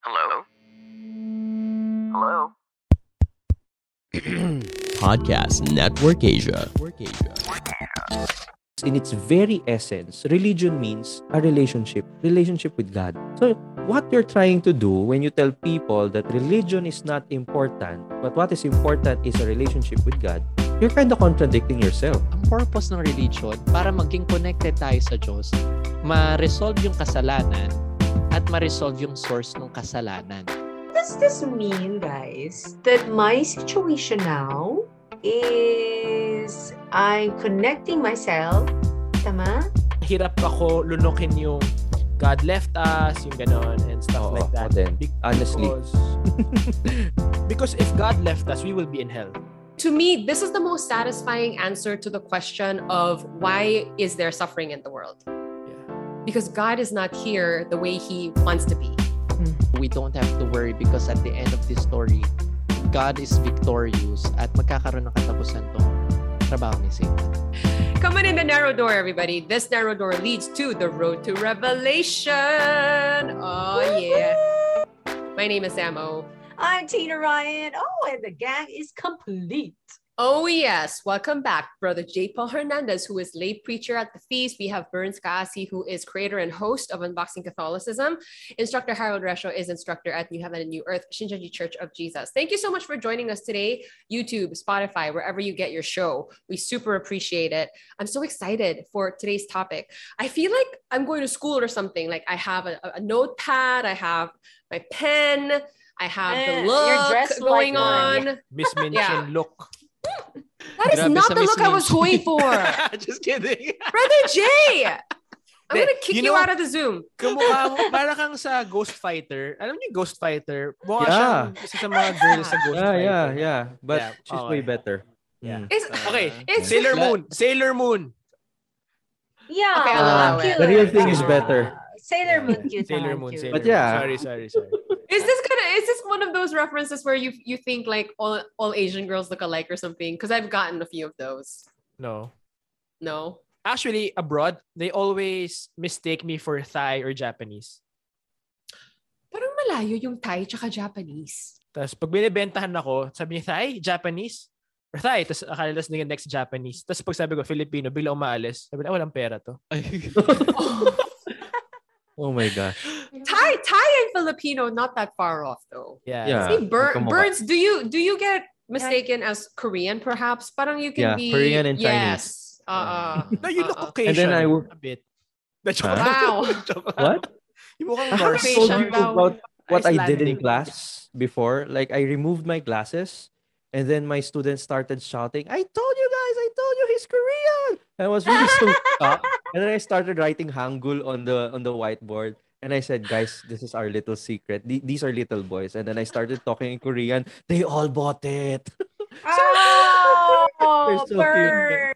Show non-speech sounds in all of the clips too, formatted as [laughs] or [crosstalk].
Hello? Hello? [clears throat] Podcast Network Asia. in its very essence, religion means a relationship, relationship with God. So, what you're trying to do when you tell people that religion is not important, but what is important is a relationship with God, you're kind of contradicting yourself. ang purpose ng religion para maging connected tayo sa Diyos, ma-resolve yung kasalanan at ma-resolve yung source ng kasalanan. does this mean, guys, that my situation now is I'm connecting myself? Tama? hirap ako lunukin yung God left us, yung ganon, and stuff Oo, like that. din. Because, Honestly. [laughs] because if God left us, we will be in hell. To me, this is the most satisfying answer to the question of why is there suffering in the world? Because God is not here the way he wants to be. Hmm. We don't have to worry because at the end of this story, God is victorious at magkakaroon ng katapusan tong trabaho ni Satan. Coming in the narrow door, everybody. This narrow door leads to the road to revelation. Oh, yeah. My name is Samo. I'm Tina Ryan. Oh, and the gang is complete. Oh, yes. Welcome back, Brother J. Paul Hernandez, who is lay preacher at the feast. We have Burns Kaasi, who is creator and host of Unboxing Catholicism. Instructor Harold Resho is instructor at New Heaven and New Earth, Shincheonji Church of Jesus. Thank you so much for joining us today, YouTube, Spotify, wherever you get your show. We super appreciate it. I'm so excited for today's topic. I feel like I'm going to school or something. Like I have a, a notepad, I have my pen, I have Eh, the you're look going like on. Miss [laughs] Minchin Yeah. look. That is not the look I was going for. [laughs] Just kidding. Brother Jay! I'm Hindi, gonna kick you you, out of the Zoom. Kumukha mo, [laughs] para kang sa Ghost Fighter. Alam niyo Ghost Fighter? Mukha Yeah. siyang isa sa mga girls sa Ghost Yeah, Fighter. yeah, yeah. But Yeah, she's okay. way better. Yeah. Mm. Is Okay, It's- Sailor La- Moon. Sailor Moon. Yeah. Okay, I'll allow cute. The real thing is better. Sailor Moon cute. Sailor Moon. cute. Sailor But Moon. yeah. Sorry, sorry, sorry. Is this gonna is this one of those references where you you think like all all Asian girls look alike or something? Because I've gotten a few of those. No. No. Actually, abroad, they always mistake me for Thai or Japanese. Parang malayo yung Thai tsaka Japanese. Tapos pag binibentahan ako, sabi niya, Thai? Japanese? Or Thai? Tapos akala nila next Japanese. Tapos pag sabi ko, Filipino, bigla umaalis. Sabi na, ah, walang pera to. [laughs] Oh my gosh. Thai Thai and Filipino not that far off though. Yeah. Yeah. See, bir- birds, do you do you get mistaken as Korean perhaps? Parang you can Yeah, be Korean and yes. Uh, [laughs] No, you look uh-uh. Caucasian. And then I will- A bit. The joke Huh? Wow. [laughs] [laughs] What? Yung I haven't Norse. told you about what I did in class before. Like I removed my glasses and then my students started shouting, I told you guys, I told you he's Korean. And I was really so [laughs] shocked. And then I started writing Hangul on the on the whiteboard. And I said, guys, this is our little secret. The- These are little boys. And then I started talking in Korean. They all bought it. [laughs] Oh, They're so cute. bird.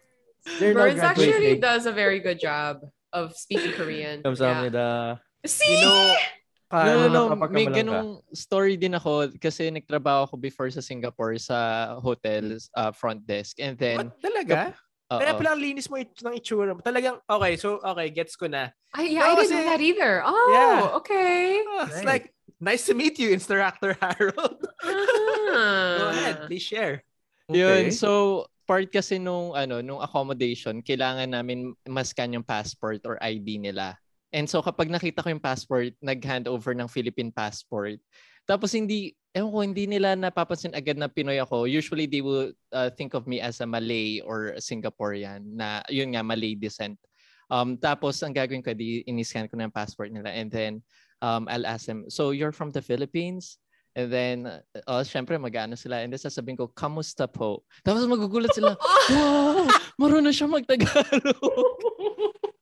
They're now Birds actually graduating. does a very good job of speaking Korean. Yeah. 감사합니다. See? You know, Kaano no, no, kapag may ka? ganung story din ako kasi nagtrabaho ako before sa Singapore sa hotels uh, front desk and then what? Talaga? oo. Kaya pala ang linis mo it- ng itsura mo. Talagang, okay, so, okay, gets ko na. I, yeah, No, I didn't know kasi- that either. Oh, Yeah. okay. Oh, it's Right. like, nice to meet you, Instructor [laughs] Harold. Uh-huh. Go ahead, please share. Yun, Okay. so part kasi nung ano, nung accommodation, kailangan namin mascan yung passport or ID nila. And so kapag nakita ko yung passport, nag-hand over ng Philippine passport. Tapos hindi, ewan ko, hindi nila napapansin agad na Pinoy ako. Usually they will uh, think of me as a Malay or Singaporean na yun nga, Malay descent. Um, tapos ang gagawin ko, di iniscan ko na yung passport nila. And then um, I'll ask them, so you're from the Philippines? And then, uh, syempre, mag-ano sila. And then sasabihin ko, kamusta po? Tapos magugulat sila, [laughs] wow, marunong siya mag-Tagalog. [laughs]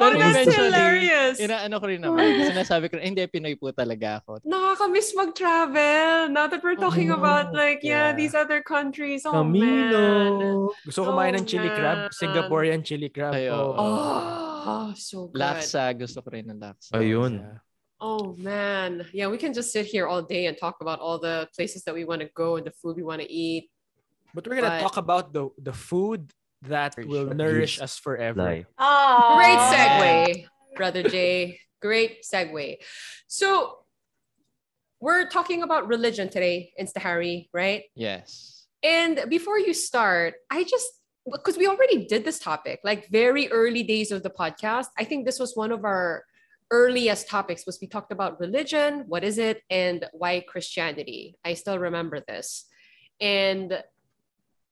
Oh, that's hilarious. Inaano ko rin naman. Sinasabi ko, "Eh, hindi, Pinoy po talaga ako. Nakakamiss mag-travel. Now that we're talking Oh, about like, yeah, yeah. these other countries. Oh, man. Camino. Gusto ko kumain ng Oh, chili crab. man. Singaporean chili crab. Ay, oo. Oh, so good. Laksa, gusto ko rin ng laksa. Ayun. Yeah. Oh man. Yeah, we can just sit here all day and talk about all the places that we want to go and the food we want to eat. But we're gonna But- talk about the the food that For will sure. nourish Yes. us forever. Oh. Great segue, [laughs] brother Jay. Great segue. So we're talking about religion today, Insta Harry, right? Yes. And before you start, I just because we already did this topic, like very early days of the podcast. I think this was one of our earliest topics was we talked about religion, what is it, and why Christianity. I still remember this. And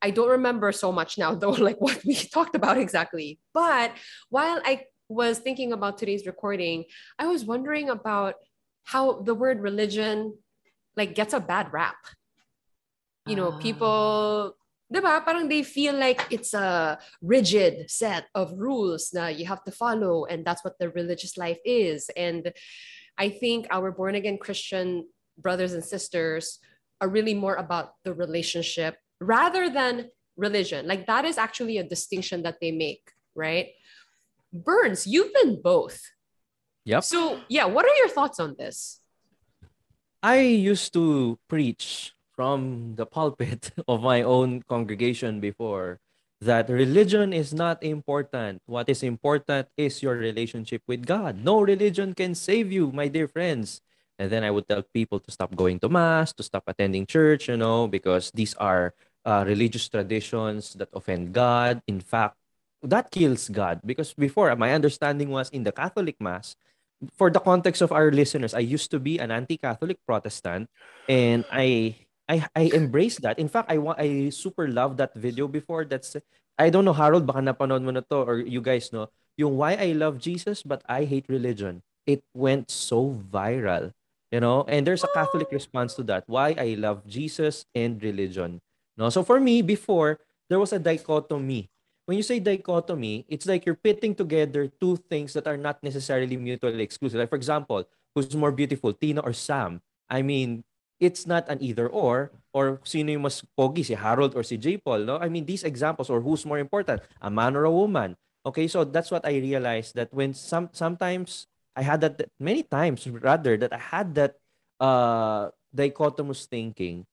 I don't remember so much now, [laughs] though, like what we talked about exactly. But while I was thinking about today's recording, I was wondering about how the word religion like gets a bad rap. You know, Ah. people, diba, parang they feel like it's a rigid set of rules that you have to follow, and that's what the religious life is. And I think our born again Christian brothers and sisters are really more about the relationship rather than religion. Like that is actually a distinction that they make, right? Burns, you've been both. Yep. So, yeah, what are your thoughts on this? I used to preach from the pulpit [laughs] of my own congregation before that religion is not important. What is important is your relationship with God. No religion can save you, my dear friends. And then I would tell people to stop going to mass, to stop attending church, you know, because these are uh, religious traditions that offend God. In fact, that kills God. Because before, my understanding was in the Catholic Mass, for the context of our listeners, I used to be an anti-Catholic Protestant, and I I I embrace that. In fact, I want I super love that video before. That's I don't know Harold, baka napanood mo na to or you guys know yung why I love Jesus but I hate religion. It went so viral, you know. And there's a Catholic response to that. Why I love Jesus and religion. No, so for me before there was a dichotomy when you say dichotomy, it's like you're pitting together two things that are not necessarily mutually exclusive. Like, for example, who's more beautiful, Tina or Sam? I mean, it's not an either or, or sino yung mas pogi, si Harold or si J. Paul, no? I mean, these examples, or who's more important, a man or a woman. Okay, so that's what I realized that when some sometimes I had that many times rather that I had that uh dichotomous thinking.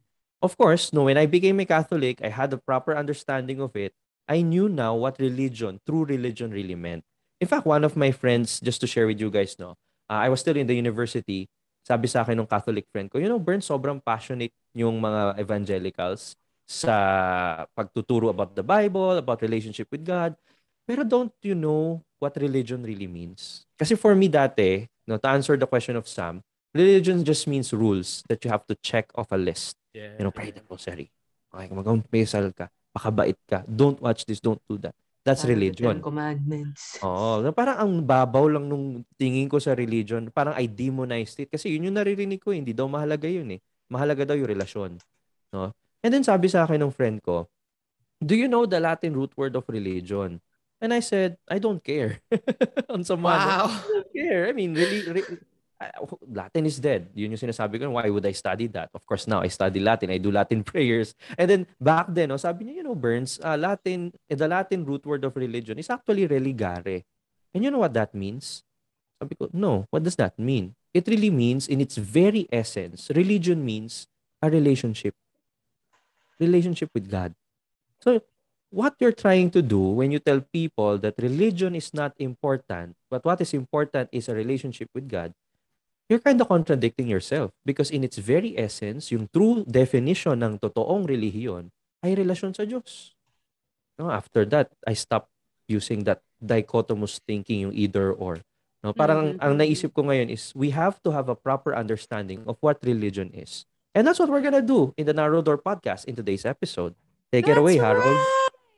Of course, no, when I became a Catholic, I had a proper understanding of it. I knew now what religion, true religion really meant. In fact, one of my friends, just to share with you guys, no, uh, I was still in the university, sabi sa akin ng Catholic friend ko, you know, Bern, sobrang passionate yung mga evangelicals sa pagtuturo about the Bible, about relationship with God. Pero don't you know what religion really means? Kasi for me dati, no, to answer the question of Sam, religion just means rules that you have to check off a list. Yeah. You know, pray the rosary. Okay, mag-confessal ka. Pakabait ka. Don't watch this. Don't do that. That's the religion. Commandments. Oo. Parang ang babaw lang nung tingin ko sa religion. Parang I demonized it. Kasi yun yung naririnig ko. eh. Hindi daw mahalaga yun eh. Mahalaga daw yung relasyon. No? And then sabi sa akin ng friend ko, do you know the Latin root word of religion? And I said, I don't care. [laughs] On some Wow. I don't care. I mean, really, re- Latin is dead. Yun yung sinasabi ko. Why would I study that? Of course, now I study Latin. I do Latin [laughs] prayers. And then back then, oh, sabi niya, you know, Burns, uh, Latin, eh, the Latin root word of religion is actually religare. And you know what that means? Sabi ko, no. What does that mean? It really means, in its very essence, religion means a relationship. Relationship with God. So, what you're trying to do when you tell people that religion is not important, but what is important is a relationship with God, you're kind of contradicting yourself because in its very essence, yung true definition ng totoong relihiyon ay relasyon sa Diyos. No, after that, I stopped using that dichotomous thinking, yung either or. No, parang Mhm, ang naisip ko ngayon is we have to have a proper understanding of what religion is. And that's what we're gonna do in the Narrow Door podcast in today's episode. Take it away, Harold.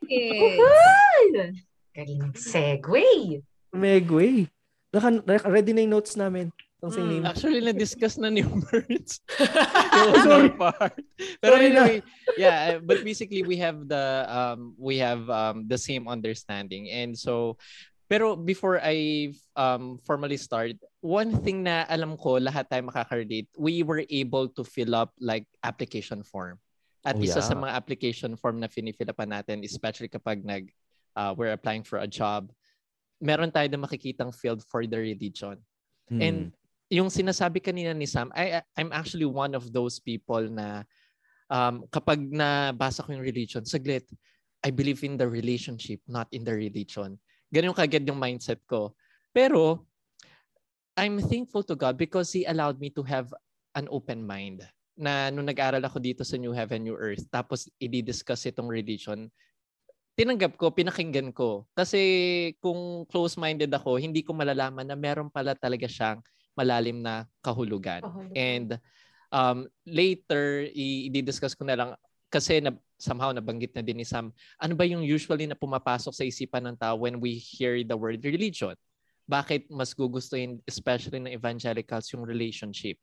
Good! Galing segue. Megway. Naka- ready na yung notes namin. Itong si Nim. Actually, na-discuss na ni [laughs] Birds. yung other part. Pero Sorry na. anyway, yeah, but basically we have the um we have um the same understanding. And so pero before I um formally start, one thing na alam ko lahat tayo makaka-relate, we were able to fill up like application form. At Oh, isa sa yeah. mga application form na finifill upan natin, especially kapag nag uh, we're applying for a job, meron tayo na makikitang field for the religion. Hmm. And yung sinasabi kanina ni Sam, I, I'm actually one of those people na um, kapag nabasa ko yung religion, saglit, I believe in the relationship, not in the religion. Ganun kagad yung mindset ko. Pero, I'm thankful to God because He allowed me to have an open mind na nung nag-aral ako dito sa New Heaven, New Earth, tapos i-discuss itong religion, tinanggap ko, pinakinggan ko. Kasi kung close-minded ako, hindi ko malalaman na meron pala talaga siyang malalim na kahulugan. Kahulugan. And um, later, i- i-discuss ko na lang kasi na, somehow nabanggit na din ni Sam, ano ba yung usually na pumapasok sa isipan ng tao when we hear the word religion? Bakit mas gugustuhin, especially ng evangelicals, yung relationship?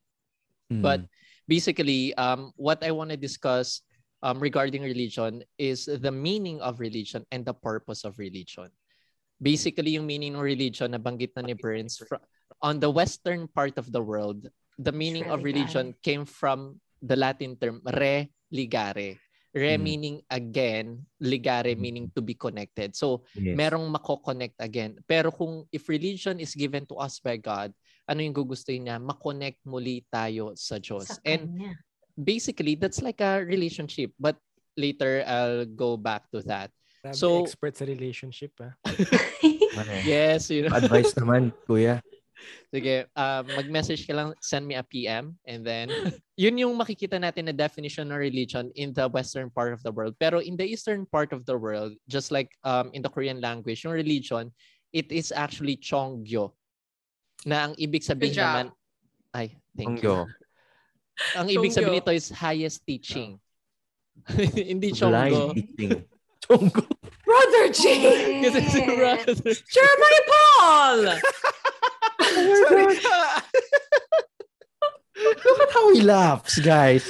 But basically, um, what I want to discuss um, regarding religion is the meaning of religion and the purpose of religion. Basically, yung meaning ng religion, nabanggit na ni Burns, fr- on the western part of the world, the meaning of religion came from the Latin term re ligare. Re Mm. meaning again, ligare Mm. meaning to be connected. So, Yes. merong mako-connect again. Pero kung if religion is given to us by God, ano yung gugustuhin niya? Makonect muli tayo sa Diyos. Sa And kanya. basically, that's like a relationship. But later, I'll go back to that. Grabe, So- expert sa relationship ah. [laughs] Yes, you know. Advice naman, kuya. Sige, uh, mag-message ka lang, send me a PM. And then, [laughs] yun yung makikita natin na definition ng religion in the western part of the world. Pero in the eastern part of the world, just like um, in the Korean language, yung religion, it is actually Chonggyo. Na ang ibig sabihin naman, ay, thank you. Chonggyo. Ang ibig sabihin Chonggyo. nito is highest teaching. [laughs] Hindi Blind Chonggo. Chonggo. Brother J! [laughs] Kasi si brother. Jeremiah Paul! [laughs] Sorry. [laughs] Look at how he laughs, guys.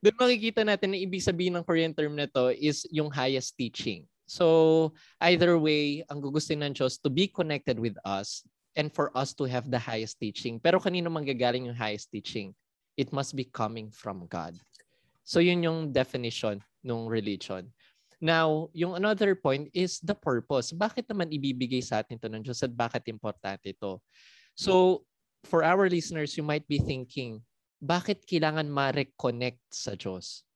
Doon makikita natin na ibig sabihin ng Korean term na to is yung highest teaching. So, either way, ang gugustuhin ng Diyos to be connected with us and for us to have the highest teaching. Pero kanino manggagaling yung highest teaching? It must be coming from God. So, yun yung definition ng religion. Now, yung another point is the purpose. Bakit naman ibibigay sa atin to ng Diyos at bakit importante ito? So, for our listeners, you might be thinking, bakit kailangan ma-reconnect sa Diyos?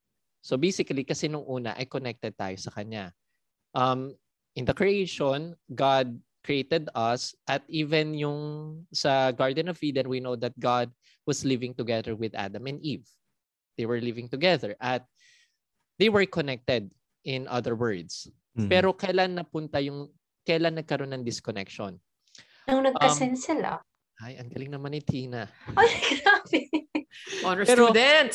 So basically, kasi nung una ay connected tayo sa Kanya. Um, in the creation, God created us at even yung sa Garden of Eden, we know that God was living together with Adam and Eve. They were living together at they were connected in other words. Mhm. Pero kailan napunta yung, kailan nagkaroon ng disconnection? Nung Um, nagka-send sila. Ay, ang galing naman ni Tina. Ay, [laughs] grabe. Honor Pero- student!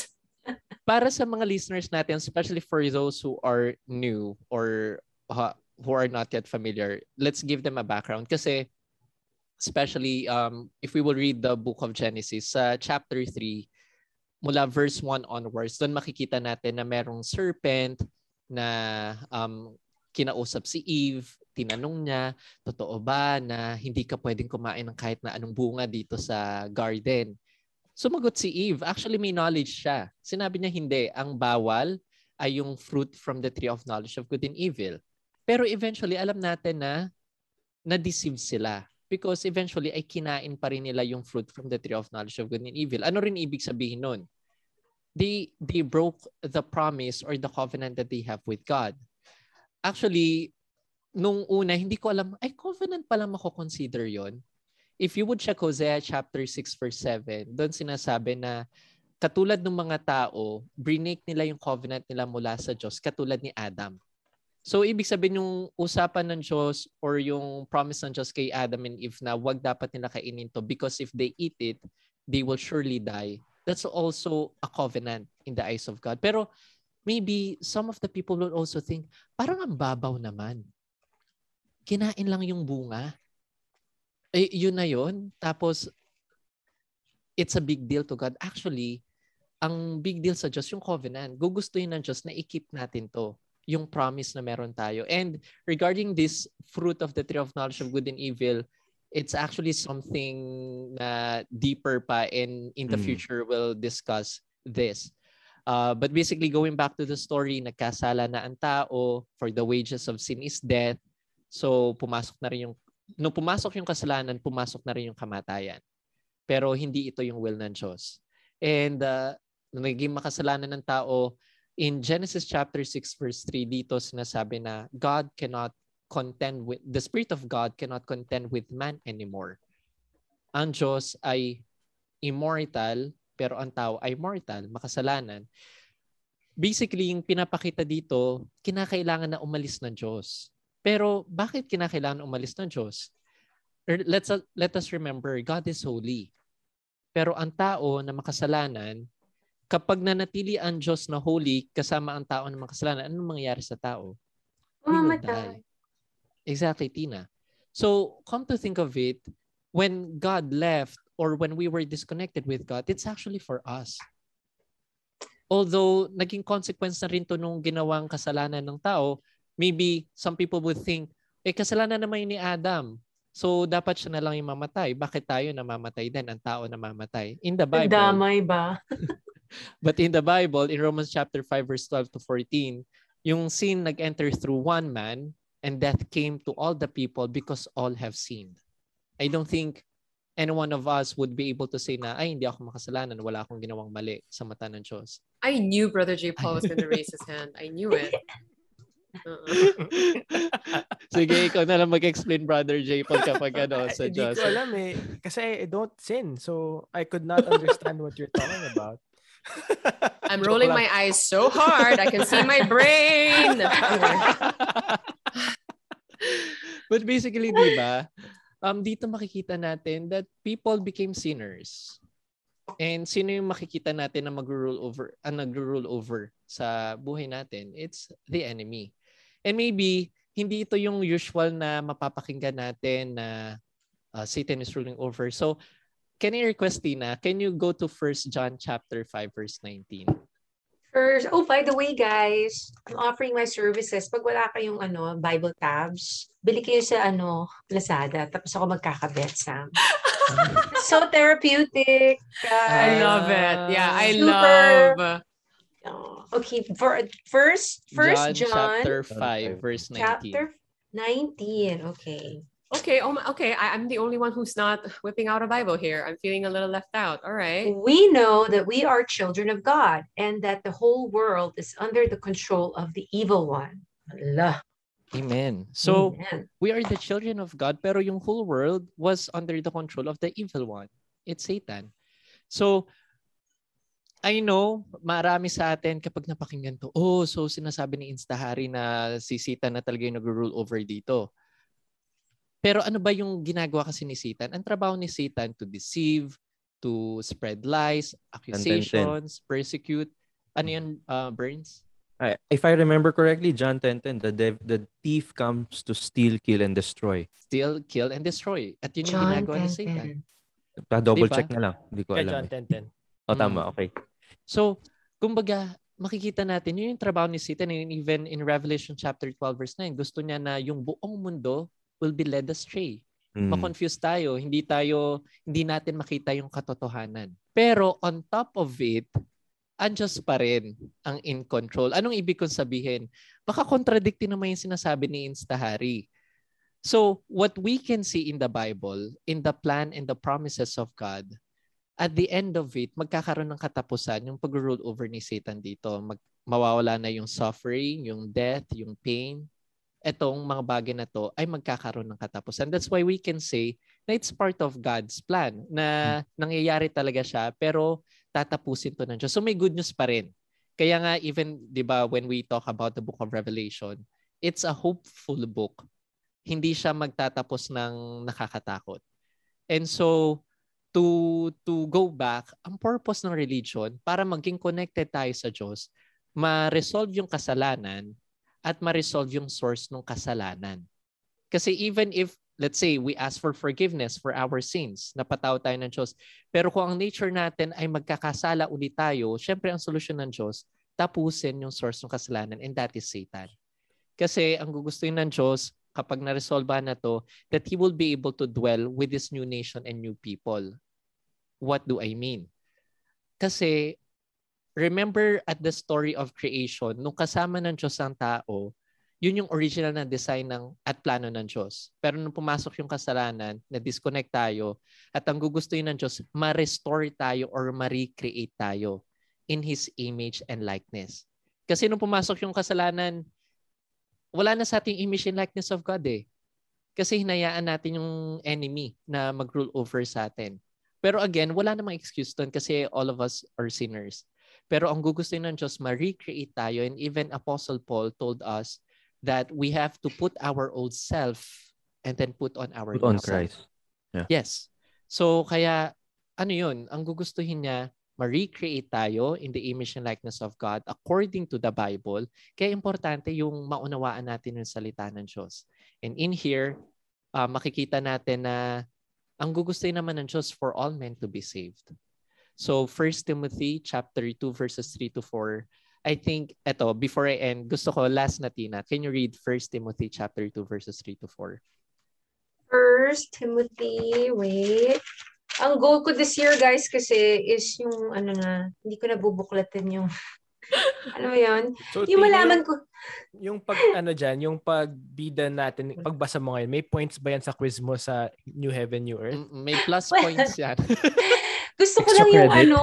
para sa mga listeners natin, especially for those who are new or uh, who are not yet familiar, let's give them a background. Kasi, especially um, if we will read the book of Genesis, sa chapter 3, mula verse 1 onwards, doon makikita natin na merong serpent na um, kinausap si Eve, tinanong niya, totoo ba na hindi ka pwedeng kumain ng kahit na anong bunga dito sa garden? Sumagot si Eve. Actually, may knowledge siya. Sinabi niya hindi. Ang bawal ay yung fruit from the tree of knowledge of good and evil. Pero eventually, alam natin na na-deceive sila. Because eventually, ay kinain pa rin nila yung fruit from the tree of knowledge of good and evil. Ano rin ibig sabihin nun? They, they broke the promise or the covenant that they have with God. Actually, nung una, hindi ko alam, ay covenant pala mako-consider yon if you would check Hosea chapter 6 verse 7, doon sinasabi na katulad ng mga tao, brinake nila yung covenant nila mula sa Diyos katulad ni Adam. So ibig sabihin yung usapan ng Diyos or yung promise ng Diyos kay Adam and Eve na wag dapat nila kainin to because if they eat it, they will surely die. That's also a covenant in the eyes of God. Pero maybe some of the people will also think, parang ang babaw naman. Kinain lang yung bunga eh, yun na yun. Tapos, it's a big deal to God. Actually, ang big deal sa Diyos, yung covenant. Gugustuhin ng Diyos na i-keep natin to. Yung promise na meron tayo. And regarding this fruit of the tree of knowledge of good and evil, it's actually something na deeper pa and in the Mm. future we'll discuss this. Uh, but basically, going back to the story, nagkasala na ang tao, for the wages of sin is death. So, pumasok na rin yung nung pumasok yung kasalanan, pumasok na rin yung kamatayan. Pero hindi ito yung will ng Diyos. And uh, naging makasalanan ng tao, in Genesis chapter 6 verse 3, dito sinasabi na God cannot contend with, the Spirit of God cannot contend with man anymore. ang Diyos ay immortal, pero ang tao ay mortal, makasalanan. Basically, yung pinapakita dito, kinakailangan na umalis ng Diyos. Pero bakit kinakailangan umalis ng Diyos? Er, Let's, let us remember, God is holy. Pero ang tao na makasalanan, kapag nanatili ang Diyos na holy kasama ang tao na makasalanan, anong mangyayari sa tao? Mamamatay. Exactly, Tina. So, come to think of it, when God left or when we were disconnected with God, it's actually for us. Although, naging consequence na rin to nung ginawang kasalanan ng tao, maybe some people would think, eh, kasalanan naman yun ni Adam. So, dapat siya na lang yung mamatay. Bakit tayo namamatay din? Ang tao namamatay. In the Bible, Damay ba? [laughs] But in the Bible, in Romans chapter 5 verse 12 to 14, yung sin nag-enter through one man and death came to all the people because all have sinned. I don't think any one of us would be able to say na, ay, hindi ako makasalanan, wala akong ginawang mali sa mata ng Diyos. I knew Brother J. Paul was going [laughs] to raise his hand. I knew it. [laughs] Sige, ikaw na lang mag-explain, Brother J. Paul, kapag ano, [laughs] sa Hindi Diyos. ko alam eh. Kasi I don't sin. So, I could not understand what you're talking about. I'm rolling my eyes so hard. I can see my brain. [laughs] But basically, di ba, um, dito makikita natin that people became sinners. And sino yung makikita natin na mag-rule over, uh, nag-rule over sa buhay natin? It's the enemy. And maybe, hindi ito yung usual na mapapakinggan natin na uh, Satan is ruling over. So, can I request, Tina, can you go to 1 John chapter 5, verse 19? First, oh, by the way, guys, I'm offering my services. Pag wala kayong ano, Bible tabs, bili kayo sa ano, Lazada. Tapos ako magkakabit, Sam. [laughs] so therapeutic. I guys. love it. Yeah, I Super. love. Oh, Okay, for, first, first John, chapter John 5, 5. verse 19. chapter 19. Okay. Okay, oh my, okay. I, I'm the only one who's not whipping out a Bible here. I'm feeling a little left out. All right. We know that we are children of God and that the whole world is under the control of the evil one. Allah. Amen. So, Amen. we are the children of God, pero yung whole world was under the control of the evil one. It's Satan. So, I know, marami sa atin kapag napakinggan to, oh, so sinasabi ni Instahari na si Satan na talaga yung nag-rule over dito. Pero ano ba yung ginagawa kasi ni Satan? Ang trabaho ni Satan to deceive, to spread lies, accusations, persecute. Ano yun, uh, Burns? If I remember correctly, John 10:10, the dev, the thief comes to steal, kill, and destroy. Steal, kill, and destroy. At yun yung John ginagawa ni Satan. 10:10. Pa-double Di ba? check na lang. Hindi ko Kaya alam. John eh. 10.10. Oh, tama. Mm. Okay. So, kumbaga, makikita natin, yun yung trabaho ni Satan. And even in Revelation chapter 12 verse 9, gusto niya na yung buong mundo will be led astray. Mm. Ma-confuse tayo. Hindi tayo, hindi natin makita yung katotohanan. Pero on top of it, anjos pa rin ang in control. Anong ibig kong sabihin? Baka contradicting naman yung sinasabi ni Instahari. So, what we can see in the Bible, in the plan and the promises of God, at the end of it, magkakaroon ng katapusan yung pag-rule over ni Satan dito. Mag, mawawala na yung suffering, yung death, yung pain. Etong mga bagay na to ay magkakaroon ng katapusan. That's why we can say na it's part of God's plan na nangyayari talaga siya pero tatapusin to ng Diyos. So may good news pa rin. Kaya nga even, di ba, when we talk about the book of Revelation, it's a hopeful book. Hindi siya magtatapos ng nakakatakot. And so, to to go back, ang purpose ng religion para maging connected tayo sa Diyos, ma-resolve yung kasalanan at ma-resolve yung source ng kasalanan. Kasi even if let's say we ask for forgiveness for our sins, napataw tayo ng Diyos, pero kung ang nature natin ay magkakasala ulit tayo, syempre ang solusyon ng Diyos, tapusin yung source ng kasalanan and that is Satan. Kasi ang gugustuhin ng Diyos kapag na-resolve na to, that He will be able to dwell with this new nation and new people. What do I mean? Kasi remember at the story of creation, nung kasama ng Diyos ang tao, yun yung original na design ng at plano ng Diyos. Pero nung pumasok yung kasalanan, na-disconnect tayo, at ang gugustuhin ng Diyos, ma-restore tayo or ma-recreate tayo in His image and likeness. Kasi nung pumasok yung kasalanan, wala na sa ating image and likeness of God eh. Kasi hinayaan natin yung enemy na mag-rule over sa atin. Pero again, wala namang excuse doon kasi all of us are sinners. Pero ang gugustuhin ng Diyos, ma-recreate tayo. And even Apostle Paul told us that we have to put our old self and then put on our Put on self. Christ. Yes. So kaya ano 'yun? Ang gugustuhin niya ma-recreate tayo in the image and likeness of God according to the Bible. Kaya importante yung maunawaan natin yung salita ng Diyos. And in here, uh, makikita natin na ang gugustuhin naman ng Diyos for all men to be saved. So 1 Timothy chapter 2 verses 3 to 4. I think eto before I end, gusto ko last na Tina. Can you read 1 Timothy chapter 2 verses 3 to 4? First Timothy, wait. Ang goal ko this year, guys, kasi is yung, ano na, hindi ko nabubuklatin yung, [laughs] ano ba yun? So, Yung malaman mo, ko, Yung pag, ano dyan, yung pagbida natin, pagbasa mo ngayon, may points ba yan sa quiz mo sa New Heaven, New Earth? Mm, May plus points yan. [laughs] gusto ko Extra lang yung credit. ano,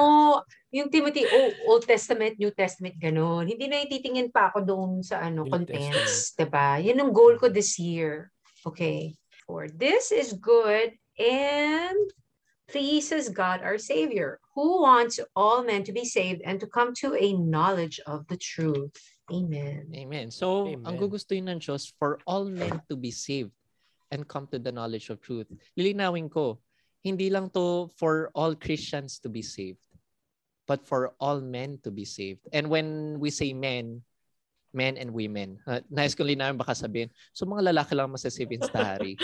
yung Timothy, oh, Old Testament, New Testament, ganun. Hindi na ititingin pa ako doon sa ano, New contents, 'di ba? Yan ang goal ko this year. Okay. For this is good and pleases God our Savior, who wants all men to be saved and to come to a knowledge of the truth. Amen. Amen. So, ang Amen. gugustuhin ng Diyos for all men to be saved and come to the knowledge of truth. Lilinawin ko, hindi lang to for all Christians to be saved, but for all men to be saved. And when we say men, men and women, uh, nais kong linawin baka sabihin, so mga lalaki lang masasave in Stahari.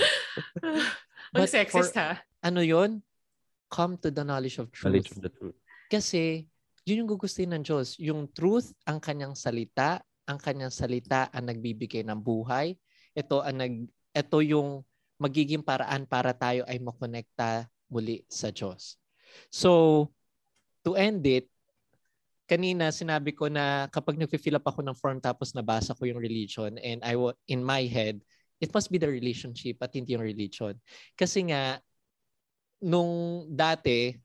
[laughs] Ang sexist for- ha. ano yon? Come to the knowledge of truth. Knowledge of the truth. Kasi yun yung gugustuhin ng Diyos. Yung truth, ang kanyang salita, ang kanyang salita ang nagbibigay ng buhay. Ito ang nag ito yung magiging paraan para tayo ay makonekta muli sa Diyos. So, to end it, kanina sinabi ko na kapag nag-fill up ako ng form tapos nabasa ko yung religion and I in my head, it must be the relationship at hindi yung religion. Kasi nga, nung dati,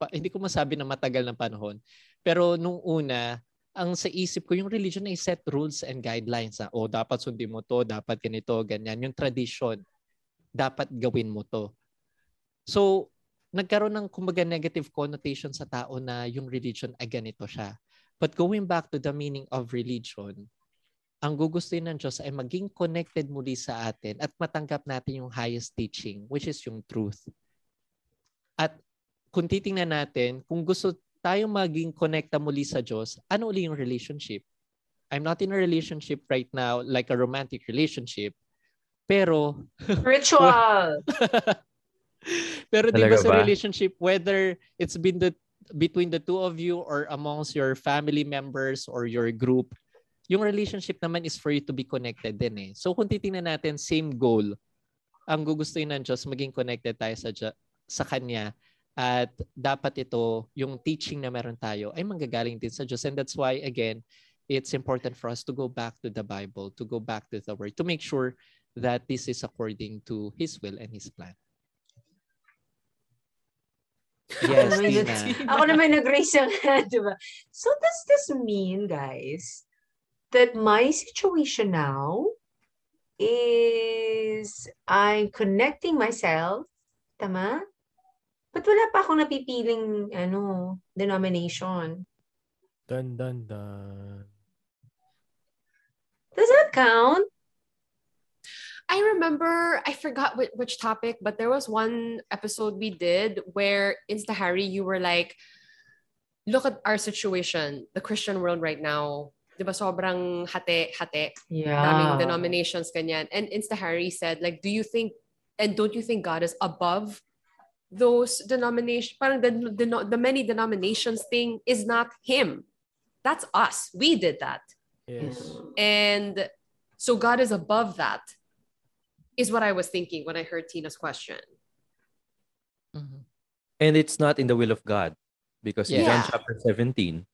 pa, hindi ko masabi na matagal na panahon, pero nung una, ang sa isip ko, yung religion ay set rules and guidelines. Na, oh, dapat sundin mo to, dapat ganito, ganyan. Yung tradition, dapat gawin mo to. So, nagkaroon ng kumbaga negative connotation sa tao na yung religion ay ganito siya. But going back to the meaning of religion, ang gugustuhin ng Diyos ay maging connected muli sa atin at matanggap natin yung highest teaching, which is yung truth. At kung titingnan natin, kung gusto tayong maging connecta muli sa Diyos, ano uli yung relationship? I'm not in a relationship right now like a romantic relationship. Pero Ritual. [laughs] pero di ba sa ba? relationship whether it's been the between the two of you or amongst your family members or your group, yung relationship naman is for you to be connected din eh. So kung titingnan natin same goal, ang gugustuhin ng Diyos maging connected tayo sa sa kanya at dapat ito yung teaching na meron tayo ay manggagaling din sa Diyos and that's why again it's important for us to go back to the Bible, to go back to the word to make sure that this is according to his will and his plan. Yes, my God. Tina. Ako naman nag-raise ang hand, di ba? So does this mean, guys, that my situation now is I'm connecting myself, tama? But wala pa akong napipiling ano, denomination. Dun, dun, dun. Does that count? I remember, I forgot which, which topic, but there was one episode we did where Insta Harry, you were like, look at our situation, the Christian world right now. Di ba sobrang hate-hate, Yeah. daming denominations, ganyan. And Insta Harry said, like, do you think, and don't you think God is above those denominations? Parang the, the, the many denominations thing is not him. That's us. We did that. Yes. And so God is above that, is what I was thinking when I heard Tina's question. Mhm. And it's not in the will of God. Because in John Yeah. chapter 17,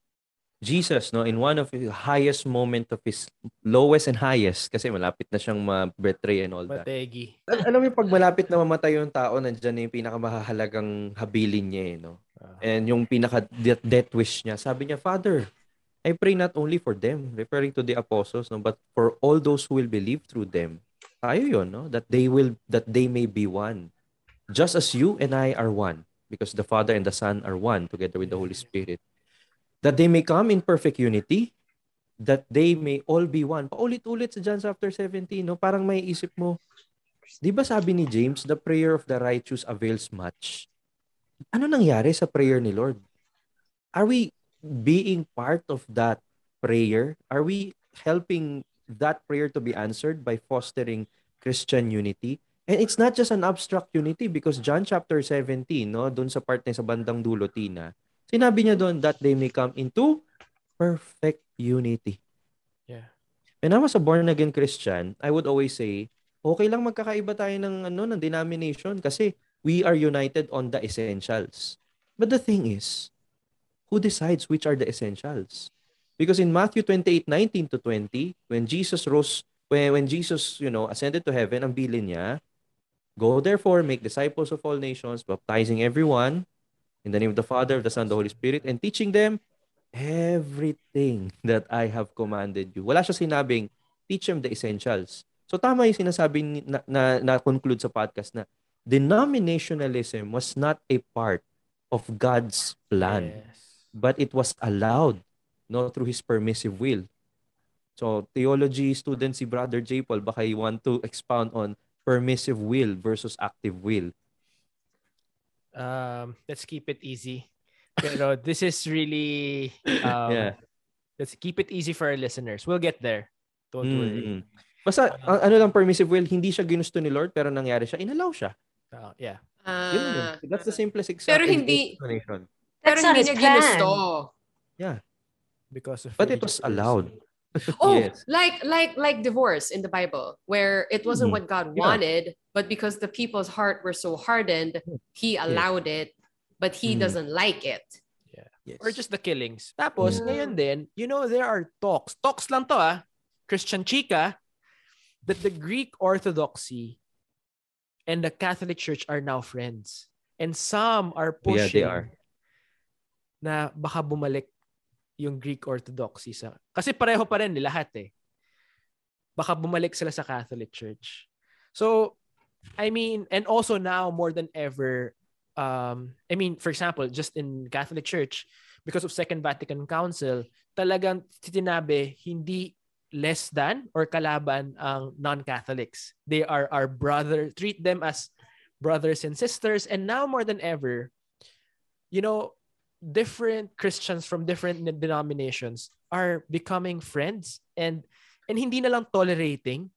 Jesus, no, in one of the highest moment of his lowest and highest, kasi malapit na siyang ma-betray and all that. Bategi. Al- alam mo yung pag malapit na mamatay yung tao, nandiyan na yung pinakamahalagang habilin niya eh, no? Ah. And yung pinaka death, death wish niya, sabi niya, Father, I pray not only for them, referring to the apostles, no, but for all those who will believe through them. Tayo yon no? That they will, that they may be one. Just as you and I are one. Because the Father and the Son are one together with the Holy Spirit. That they may come in perfect unity. That they may all be one. Paulit-ulit sa John chapter 17, no? Parang may isip mo, di ba sabi ni James, the prayer of the righteous avails much? Ano nangyari sa prayer ni Lord? Are we being part of that prayer? Are we helping that prayer to be answered by fostering Christian unity? And it's not just an abstract unity because John chapter 17, no, doon sa part na sa bandang dulo, Tina, sinabi niya doon that they may come into perfect unity. Yeah. When I was a born again Christian, I would always say, okay lang magkakaiba tayo ng ano ng denomination kasi we are united on the essentials. But the thing is, who decides which are the essentials? Because in Matthew 28, 19 to 20, when Jesus rose, when, when Jesus, you know, ascended to heaven, ang bilin niya, Go therefore, make disciples of all nations, baptizing everyone in the name of the Father, of the Son, the Holy Spirit, and teaching them everything that I have commanded you. Wala siya sinabing, teach them the essentials. So tama yung sinasabi na, na, na conclude sa podcast na denominationalism was not a part of God's plan Yes. but it was allowed no through his permissive will. So theology student si Brother J. Paul baka you want to expound on permissive will versus active will. Um, let's keep it easy. Pero [laughs] this is really um, Yeah. let's keep it easy for our listeners. We'll get there. Don't worry. Mm-mm. Basta ang- ano lang permissive will, hindi siya ginusto ni Lord pero nangyari siya, inallow siya. Uh, yeah. Yun yun. Ah, That's the simplest example. Pero hindi- explanation. pero hindi niya plan. ginusto. Because of But it was allowed. [laughs] Oh, Yes. like like like divorce in the Bible, where it wasn't Mhm. what God Yeah. wanted, but because the people's heart were so hardened, He allowed it, but He Mhm. doesn't like it. Yes. Or just the killings. Tapos, Yeah. ngayon din, you know, there are talks. Talks lang to ah. Christian Chica, that the Greek Orthodoxy and the Catholic Church are now friends. And some are Oh, Yeah, pushing they are. na baka bumalik yung Greek Orthodoxy sa... Kasi pareho pa rin nila lahat eh. Baka bumalik sila sa Catholic Church. So, I mean, and also now more than ever, um, I mean, for example, just in Catholic Church, because of Second Vatican Council, talagang titinabi hindi less than or kalaban ang non-Catholics. They are our brother, treat them as brothers and sisters. And now more than ever, you know, different Christians from different denominations are becoming friends and and hindi na lang tolerating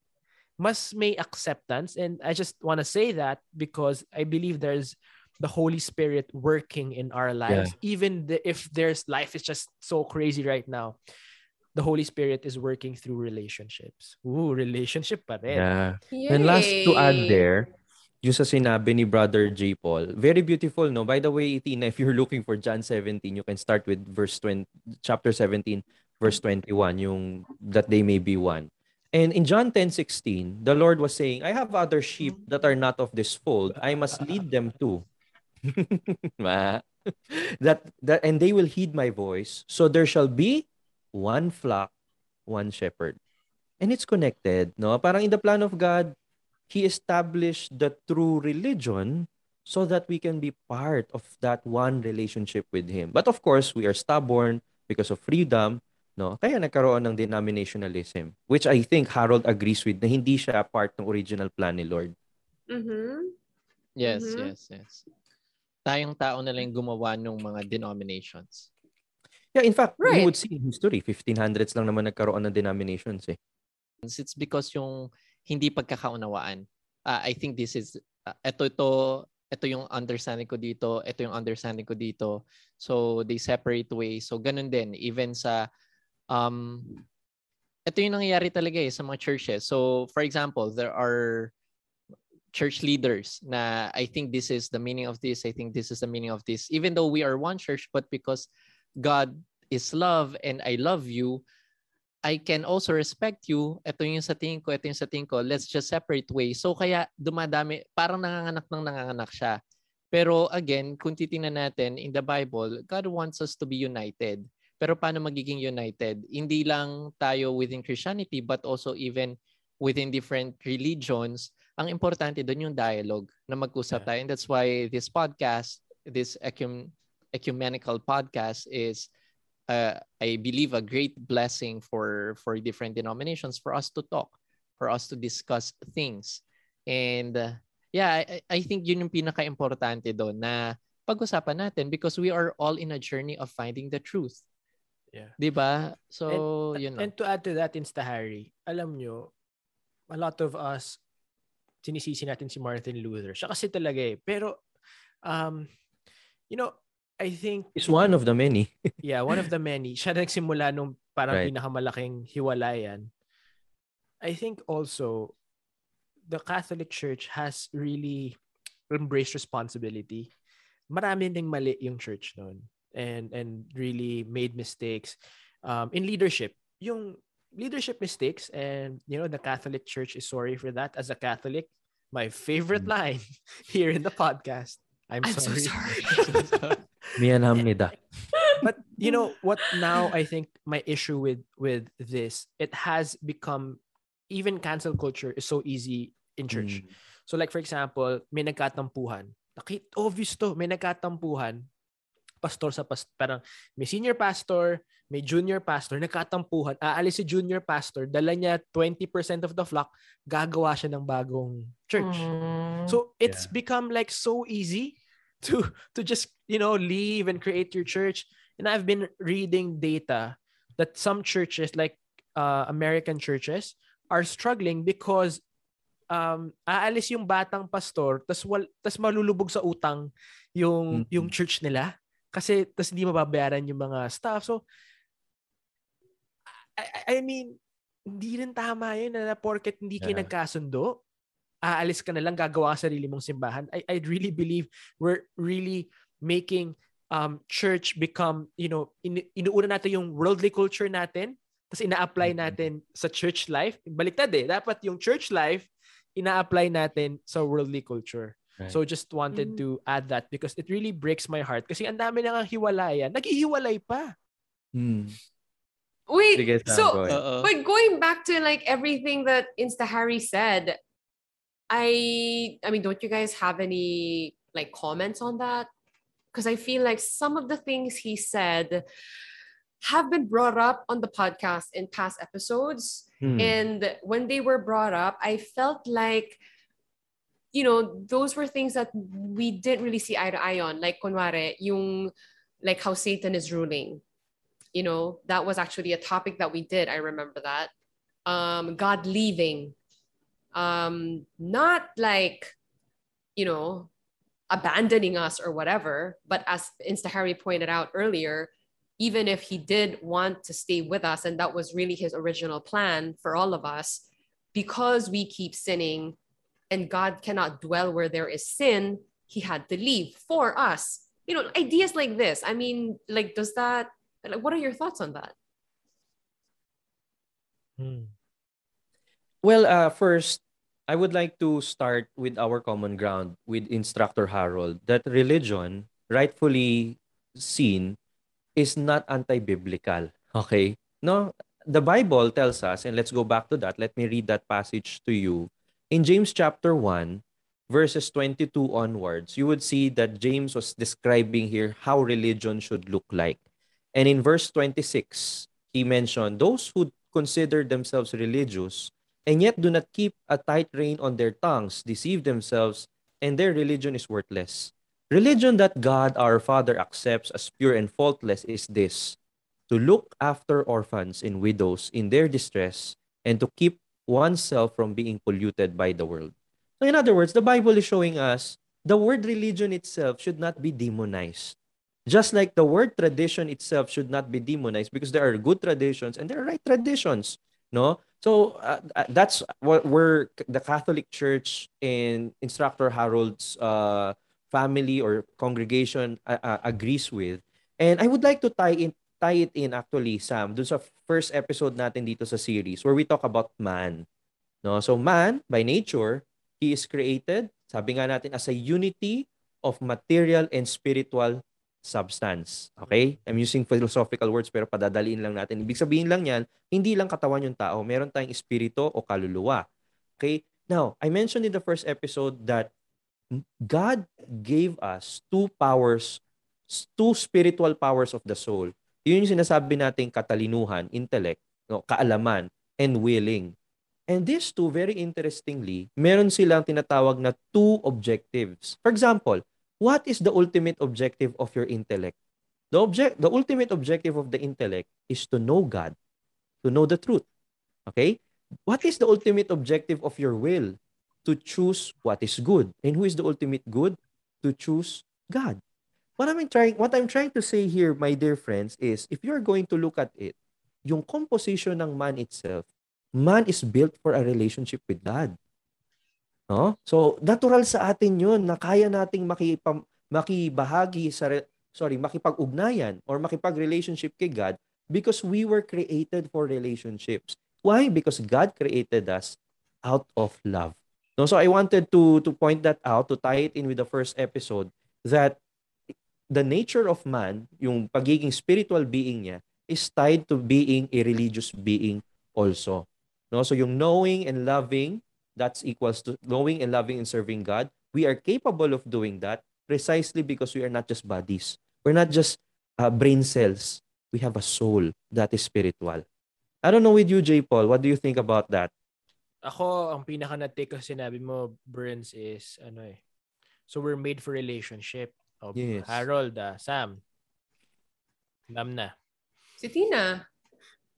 mas may acceptance. And I just want to say that because I believe there's the Holy Spirit working in our lives. Even the, if there's life is just so crazy right now the Holy Spirit is working through relationships. Ooh relationship pa rin. Yeah. And last to add there, yung sa sinabi ni Brother J. Paul, very beautiful, no? By the way, Tina, if you're looking for John 17, you can start with verse 20, chapter 17, verse 21, yung that they may be one. And in John 10:16, the Lord was saying, I have other sheep that are not of this fold. I must lead them too. [laughs] That that and they will heed my voice. So there shall be one flock, one shepherd. And it's connected, no? Parang in the plan of God, He established the true religion so that we can be part of that one relationship with Him. But of course, we are stubborn because of freedom, no? Kaya nagkaroon ng denominationalism, which I think Harold agrees with na hindi siya part ng original plan ni Lord. Mhm. Yes, Mhm. yes, yes. Tayong tao na lang gumawa ng mga denominations. Yeah, in fact, Right. you would see in history, 1500s lang naman nagkaroon ng denominations eh. It's because yung hindi pagkakaunawaan. Ah, I think this is ah, ito ito ito yung understanding ko dito, ito yung understanding ko dito. So they separate ways. So ganun din even sa um ito yung nangyayari talaga eh sa mga churches. So for example, there are church leaders na I think this is the meaning of this, I think this is the meaning of this. Even though we are one church but because God is love and I love you, I can also respect you. Ito yung sa tingin ko, ito yung sa tingin ko. Let's just separate ways. So kaya dumadami, parang nanganganak ng nanganganak siya. Pero again, kung titingnan natin in the Bible, God wants us to be united. Pero paano magiging united? Hindi lang tayo within Christianity but also even within different religions, ang importante doon yung dialogue na mag-usap Yeah. tayo. And that's why this podcast, this ecum- ecumenical podcast is uh, I believe a great blessing for for different denominations for us to talk, for us to discuss things. And uh, yeah, I, I think yun yung pinaka-importante doon na pag-usapan natin because we are all in a journey of finding the truth. Yeah. 'Di ba? So, and, yun and lang. to add to that, Insta-Harry, alam nyo, a lot of us, sinisisi natin si Martin Luther. Siya kasi talaga eh. Pero, um, you know, I think, It's one of the many. [laughs] yeah, one of the many. Siya nagsimula nung parang Right. pinakamalaking hiwalayan. I think also, the Catholic Church has really embraced responsibility. Marami ding mali yung church noon and and really made mistakes um, in leadership. Yung leadership mistakes and you know the Catholic Church is sorry for that. As a Catholic, my favorite Mm. line [laughs] here in the podcast. I'm, I'm so sorry. [laughs] sorry. Miyanhamnida. [laughs] but you know what now i think my issue with with this it has become even cancel culture is so easy in church Mm. so like for example may nagkatampuhan nakit obvious to may nagkatampuhan pastor sa past parang may senior pastor may junior pastor nagkatampuhan aalis si junior pastor dala niya 20% of the flock gagawa siya ng bagong church Mm. so it's become like so easy to to just you know leave and create your church. And I've been reading data that some churches, like uh, American churches, are struggling because um aalis yung batang pastor tas wal tas malulubog sa utang yung Mhm. yung church nila kasi tas hindi mababayaran yung mga staff so I, I- I mean hindi rin tama yun na porket hindi kayo Yeah. nagkasundo aalis ka na lang gagawa ka sarili mong simbahan I I really believe we're really making um church become you know in, inuuna natin yung worldly culture natin tapos ina-apply Mhm. natin sa church life baliktad eh dapat yung church life ina-apply natin sa worldly culture Right. so just wanted Mm. to add that because it really breaks my heart kasi ang dami nang hiwalayan naghihiwalay pa Mm. Wait, Sige, so. But going back to like everything that Insta Harry said, I I mean, don't you guys have any like comments on that? Because I feel like some of the things he said have been brought up on the podcast in past episodes. Mm. And when they were brought up, I felt like, you know, those were things that we didn't really see eye to eye on. Like, kunware, yung, like how Satan is ruling. You know, that was actually a topic that we did. I remember that. Um, God leaving. Um, not like, you know, abandoning us or whatever, but as Insta Harry pointed out earlier, even if he did want to stay with us, and that was really his original plan for all of us, because we keep sinning and God cannot dwell where there is sin, he had to leave for us. You know, ideas like this. I mean, like, does that, like, what are your thoughts on that? Hmm. Well, uh, first, I would like to start with our common ground with Instructor Harold that religion, rightfully seen, is not anti-biblical. Okay? No, the Bible tells us, and let's go back to that. Let me read that passage to you. In James chapter 1, verses 22 onwards, you would see that James was describing here how religion should look like. And in verse 26, he mentioned those who consider themselves religious and yet do not keep a tight rein on their tongues, deceive themselves, and their religion is worthless. Religion that God our Father accepts as pure and faultless is this to look after orphans and widows in their distress and to keep oneself from being polluted by the world. So, in other words, the Bible is showing us the word religion itself should not be demonized. Just like the word tradition itself should not be demonized because there are good traditions and there are right traditions. No? So uh, uh, that's what where the Catholic Church and Instructor Harold's uh, family or congregation uh, uh, agrees with. And I would like to tie in tie it in actually Sam dun sa first episode natin dito sa series where we talk about man. No? So man by nature, he is created, sabi nga natin as a unity of material and spiritual substance. Okay? I'm using philosophical words pero padadaliin lang natin. Ibig sabihin lang yan, hindi lang katawan yung tao, meron tayong espiritu o kaluluwa. Okay? Now, I mentioned in the first episode that God gave us two powers, two spiritual powers of the soul. Yun yung sinasabi nating katalinuhan, intellect, no, kaalaman, and willing. And these two, very interestingly, meron silang tinatawag na two objectives. For example, what is the ultimate objective of your intellect? The object, the ultimate objective of the intellect is to know God, to know the truth. Okay? What is the ultimate objective of your will? To choose what is good. And who is the ultimate good? To choose God. What I'm trying what I'm trying to say here, my dear friends, is if you're going to look at it, yung composition ng man itself, man is built for a relationship with God. No? So, natural sa atin 'yun na kaya nating makipam, makibahagi sa re- sorry, makipag-ugnayan or makipag-relationship kay God because we were created for relationships. Why? Because God created us out of love. No, so I wanted to to point that out to tie it in with the first episode that the nature of man, yung pagiging spiritual being niya is tied to being a religious being also. No, so yung knowing and loving that's equals to knowing and loving and serving God. We are capable of doing that precisely because we are not just bodies. We're not just uh, brain cells. We have a soul that is spiritual. I don't know with you, J. Paul. What do you think about that? Ako, ang pinaka na-take ko sinabi mo, Burns, is ano eh. So we're made for relationship. Oh, Yes. Harold, ah, Sam. Alam na. Si Tina.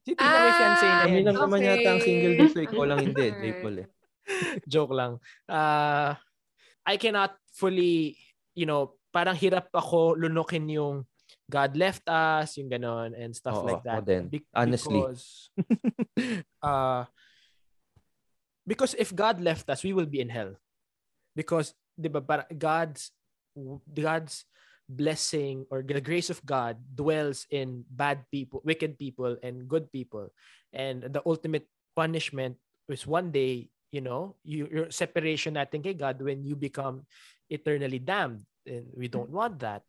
Si Tina may fiancé na Kami lang naman Okay. yata ang single dito. Ikaw lang hindi, J. Paul. Eh. [laughs] Joke lang. Uh, I cannot fully, you know, parang hirap ako lunukin yung God left us, yung ganon, and stuff Oo, like that. Be- Honestly. Because, uh, [laughs] because if God left us, we will be in hell. Because, di ba, God's, God's blessing or the grace of God dwells in bad people, wicked people, and good people. And the ultimate punishment is one day, you know, you, your separation natin kay God when you become eternally damned. And we don't want that.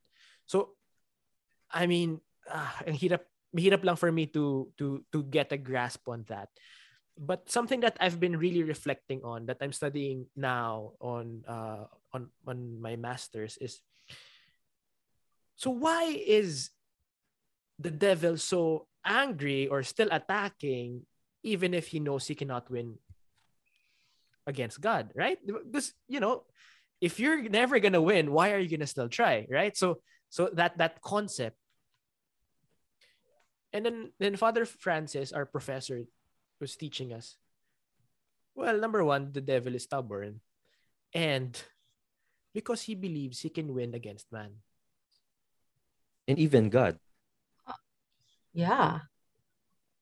So, I mean, ah, ang hirap, mahirap lang for me to to to get a grasp on that. But something that I've been really reflecting on that I'm studying now on uh on on my masters is so why is the devil so angry or still attacking even if he knows he cannot win against God, right? Because you know, if you're never gonna win, why are you gonna still try, right? So so that that concept and then then Father Francis, our professor, was teaching us. Well, number one, the devil is stubborn, and because he believes he can win against man. And even God. Yeah.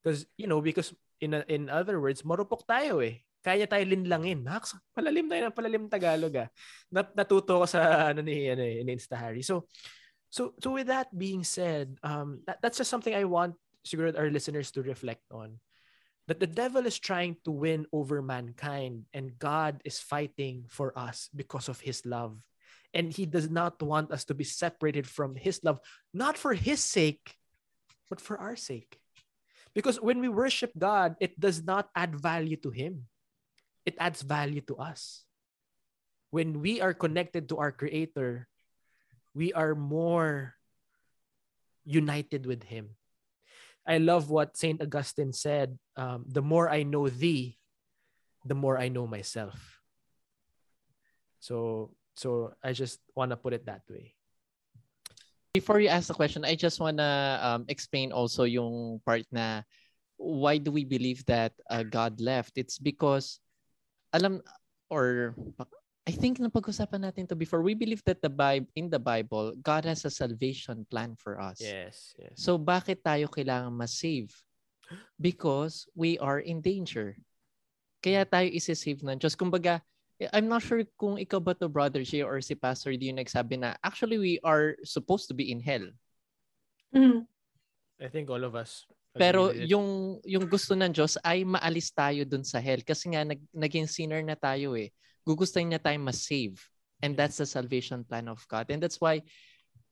Because you know, because in a- in other words, marupok tayo eh. Kaya tayo linlangin. Naks, palalim tayo palalim Tagalog ah. Nat natuto ko sa ano ni ano eh, ni Insta Harry. So so so with that being said, um that, that's just something I want siguro our listeners to reflect on. That the devil is trying to win over mankind and God is fighting for us because of his love. And he does not want us to be separated from his love, not for his sake, but for our sake. Because when we worship God, it does not add value to Him, it adds value to us. When we are connected to our Creator, we are more united with Him. I love what St. Augustine said um, the more I know thee, the more I know myself. So, so I just want to put it that way. Before you ask the question, I just wanna um, explain also yung part na why do we believe that uh, God left? It's because alam or I think napag-usapan natin to before. We believe that the Bible in the Bible, God has a salvation plan for us. Yes, yes. So bakit tayo kailangan ma-save? Because we are in danger. Kaya tayo isi-save ng Diyos. Kumbaga, I'm not sure kung ikaw ba to Brother Jay or si Pastor D yung nagsabi na actually we are supposed to be in hell. Mm. I think all of us. Pero yung yung gusto ng Diyos ay maalis tayo dun sa hell kasi nga nag, naging sinner na tayo eh. Gugustuhin niya tayo ma-save. And that's the salvation plan of God. And that's why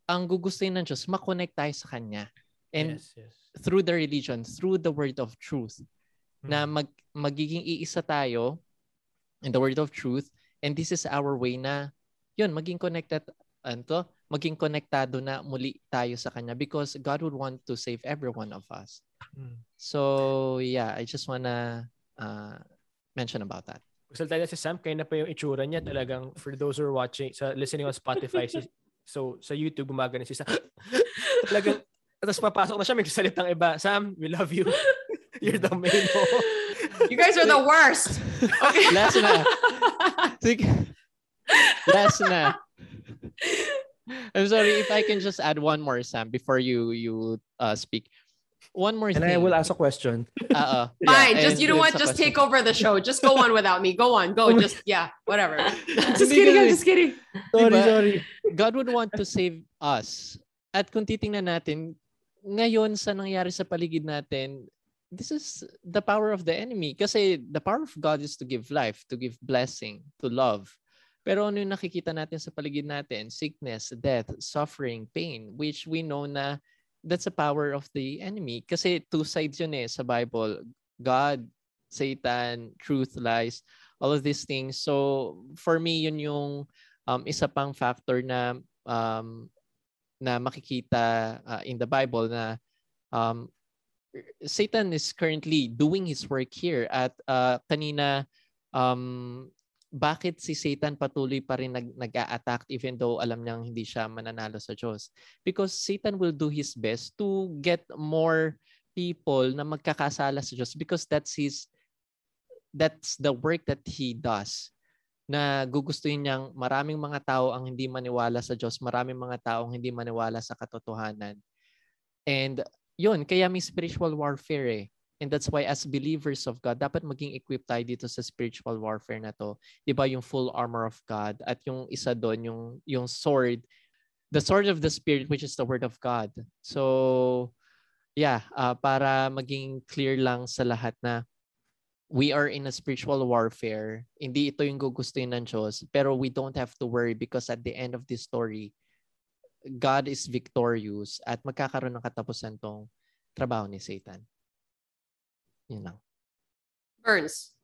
ang gugustuhin ng Diyos, makonect tayo sa Kanya. And yes, yes. through the religion, through the word of truth, na Mm. mag, magiging iisa tayo in the word of truth. And this is our way na, yun, maging connected, ano maging konektado na muli tayo sa Kanya because God would want to save every one of us. Mm. So, yeah, I just wanna uh, mention about that. Gusto talaga si Sam, kaya na pa yung itsura niya talagang for those who are watching, sa listening on Spotify, si, [laughs] so sa YouTube gumagana si Sam. [laughs] talagang, tapos papasok na siya, may salitang iba. Sam, we love you. [laughs] You're the main mo. You guys are the worst. Okay. Last na. Last na. I'm sorry if I can just add one more, Sam, before you you uh, speak. One more And thing. I will ask a question. Uh, uh. [laughs] Fine, just you know what? it's Just question. take over the show. Just go on without me. Go on, go. Just yeah, whatever. [laughs] just kidding. I'm just kidding. Sorry, Diba? sorry. God would want to save us. At kung titingnan natin, ngayon sa nangyari sa paligid natin, this is the power of the enemy. Kasi the power of God is to give life, to give blessing, to love. Pero ano yung nakikita natin sa paligid natin? Sickness, death, suffering, pain, which we know na that's the power of the enemy. Kasi two sides yun eh sa Bible. God, Satan, truth, lies, all of these things. So for me, yun yung um, isa pang factor na um, na makikita uh, in the Bible na um, Satan is currently doing his work here at uh, kanina um, bakit si Satan patuloy pa rin nag, nag-a-attack even though alam niyang hindi siya mananalo sa Diyos? Because Satan will do his best to get more people na magkakasala sa Diyos because that's his that's the work that he does na gugustuhin niyang maraming mga tao ang hindi maniwala sa Diyos, maraming mga tao ang hindi maniwala sa katotohanan. And yun, kaya may spiritual warfare eh. And that's why as believers of God, dapat maging equipped tayo dito sa spiritual warfare na to. 'Di ba yung full armor of God at yung isa doon yung yung sword, the sword of the spirit which is the word of God. So yeah, uh, para maging clear lang sa lahat na we are in a spiritual warfare. Hindi ito yung gugustuhin ng Diyos, pero we don't have to worry because at the end of this story, God is victorious at magkakaroon ng katapusan tong trabaho ni Satan. Yun lang. Burns.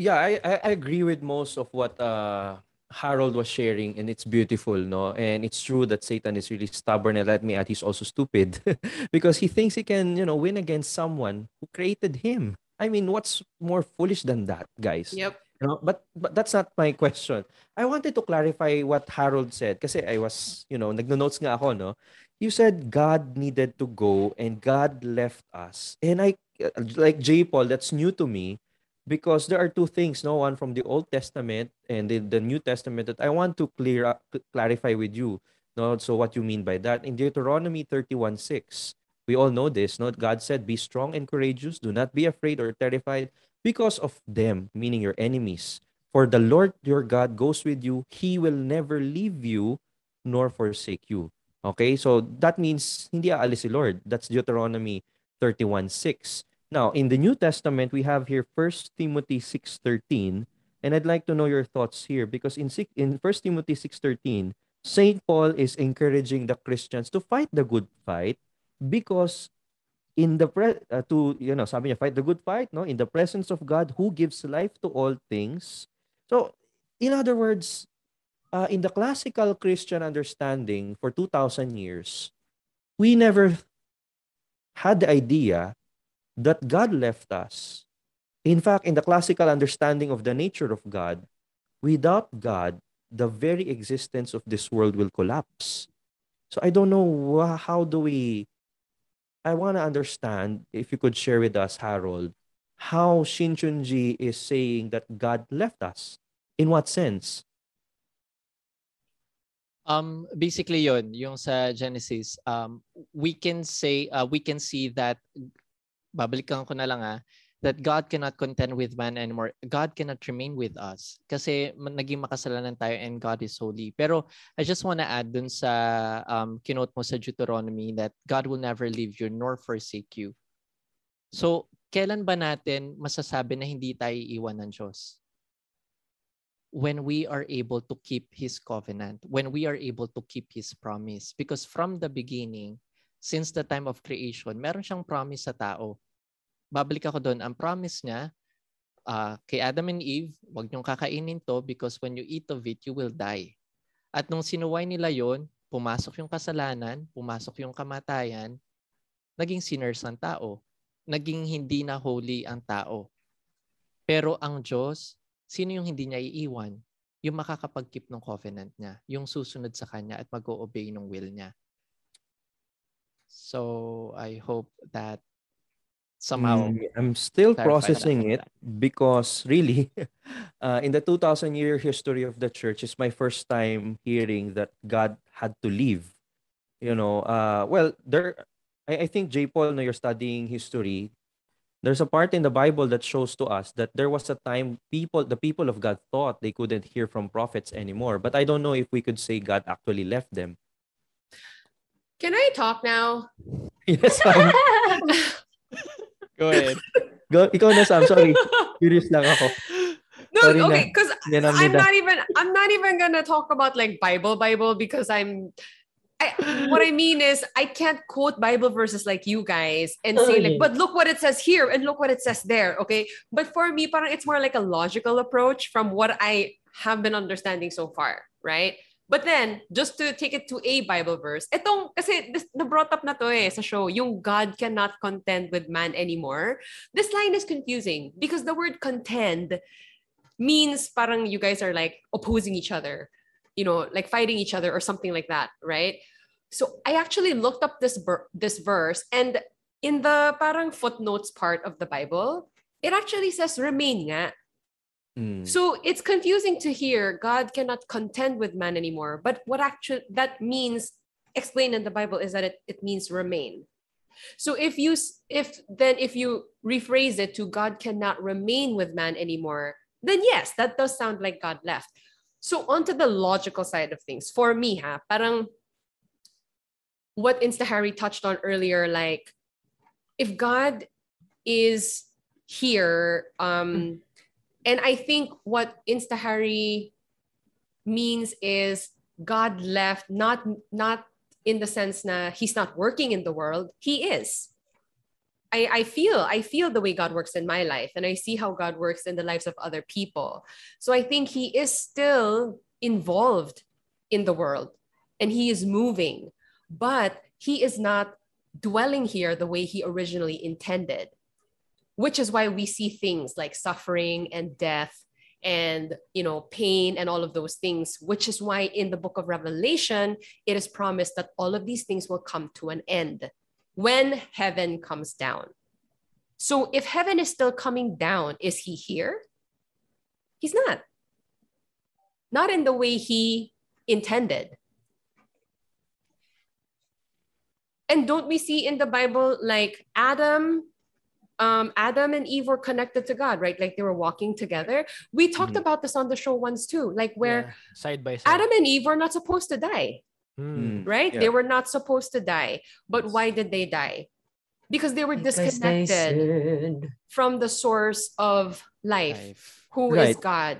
Yeah, I, I agree with most of what uh Harold was sharing, and it's beautiful, no? And it's true that Satan is really stubborn, and let me add, he's also stupid [laughs] because he thinks he can, you know, win against someone who created him. I mean, what's more foolish than that, guys? Yep. You know, but but that's not my question. I wanted to clarify what Harold said kasi I was, you know, nagno-notes nga ako, no? You said God needed to go and God left us. And I like J. Paul, that's new to me because there are two things, no, one from the Old Testament and the, the New Testament that I want to clear up, clarify with you. No, so what you mean by that? In Deuteronomy 31 6, we all know this, no? God said, "Be strong and courageous, do not be afraid or terrified because of them, meaning your enemies. For the Lord your God goes with you; he will never leave you nor forsake you." Okay? So that means hindi aalis si Lord. That's Deuteronomy 31:6. Now, in the New Testament, we have here 1 Timothy 6:13, and I'd like to know your thoughts here because in in 1 Timothy 6:13, Saint Paul is encouraging the Christians to fight the good fight because in the pre- uh, to you know, sabi niya fight the good fight, no? In the presence of God who gives life to all things. So, in other words, uh, in the classical Christian understanding for 2000 years, we never had the idea that God left us. In fact, in the classical understanding of the nature of God, without God, the very existence of this world will collapse. So I don't know how do we I want to understand if you could share with us Harold how Shinchunji is saying that God left us. In what sense? Um, basically yon yung sa Genesis, um, we can say, uh, we can see that, babalikan ko na lang ah, that God cannot contend with man anymore. God cannot remain with us. Kasi naging makasalanan tayo and God is holy. Pero I just want to add dun sa um, kinote mo sa Deuteronomy that God will never leave you nor forsake you. So, kailan ba natin masasabi na hindi tayo iiwan ng Diyos? When we are able to keep his covenant, when we are able to keep his promise. Because from the beginning, since the time of creation, meron siyang promise sa tao. Babalik ako doon, ang promise niya, ah, kay Adam and Eve, wag niyong kakainin to because when you eat of it, you will die. At nung sinuway nila yon, pumasok yung kasalanan, pumasok yung kamatayan, naging sinners ang tao. Naging hindi na holy ang tao. Pero ang Diyos, sino yung hindi niya iiwan? Yung makakapag-keep ng covenant niya, yung susunod sa kanya at mag-o-obey ng will niya. So, I hope that somehow Mm, I'm still processing it because really, [laughs] uh, in the 2,000 year history of the church, it's my first time hearing that God had to leave. You know, uh, well, there, I, I think J. Paul, no, you're studying history. There's a part in the Bible that shows to us that there was a time people, the people of God thought they couldn't hear from prophets anymore. But I don't know if we could say God actually left them. Can I talk now? [laughs] yes, Sam. [laughs] Go ahead. Go, ikaw na, Sam. Sorry. Curious lang ako. No, Sorry na. okay, because I'm not even I'm not even gonna talk about like Bible Bible because I'm I, what I mean is I can't quote Bible verses like you guys and say like, but look what it says here and look what it says there. Okay. But for me, parang it's more like a logical approach from what I have been understanding so far, right? But then, just to take it to a Bible verse, itong, kasi this, na-brought up na to eh sa show, yung God cannot contend with man anymore. This line is confusing because the word contend means parang you guys are like opposing each other, you know, like fighting each other or something like that, right? So I actually looked up this ver- this verse and in the parang footnotes part of the Bible, it actually says remain nga. Mm. So it's confusing to hear God cannot contend with man anymore. But what actually that means explained in the Bible is that it, it means remain. So if you if then if you rephrase it to God cannot remain with man anymore, then yes, that does sound like God left. So onto the logical side of things. For me, ha, parang what Instahari touched on earlier, like if God is here, um, and I think what Instahari means is God left not not in the sense na he's not working in the world, he is. I, I feel I feel the way God works in my life and I see how God works in the lives of other people. So I think he is still involved in the world and he is moving, but he is not dwelling here the way he originally intended, which is why we see things like suffering and death and you know pain and all of those things which is why in the book of revelation it is promised that all of these things will come to an end when heaven comes down. So if heaven is still coming down is he here? He's not. Not in the way he intended and don't we see in the bible like adam um, Adam and Eve were connected to God, right? Like they were walking together. We talked Mhm. about this on the show once too, like where Yeah, side by side. Adam and Eve were not supposed to die, Hmm. Mm. right? Yeah. They were not supposed to die. But why did they die? Because they were Because disconnected sinned. from the source of life, Life. who is Right. God,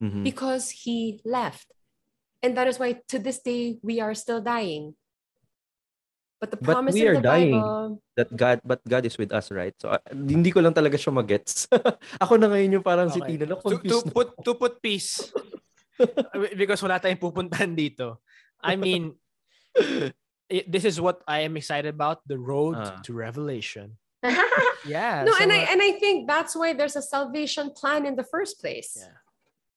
Mhm. because he left. And that is why to this day we are still dying. But the But promise we in are the dying. Bible, that God but God is with us, right? So uh, hindi ko lang talaga siya magets. [laughs] Ako na ngayon yung parang si Tina na to, to na. put to put peace [laughs] because wala tayong pupuntahan dito. I mean, it, this is what I am excited about, the road Ah. to revelation. [laughs] Yeah. no, so, and I uh, and I think that's why there's a salvation plan in the first place.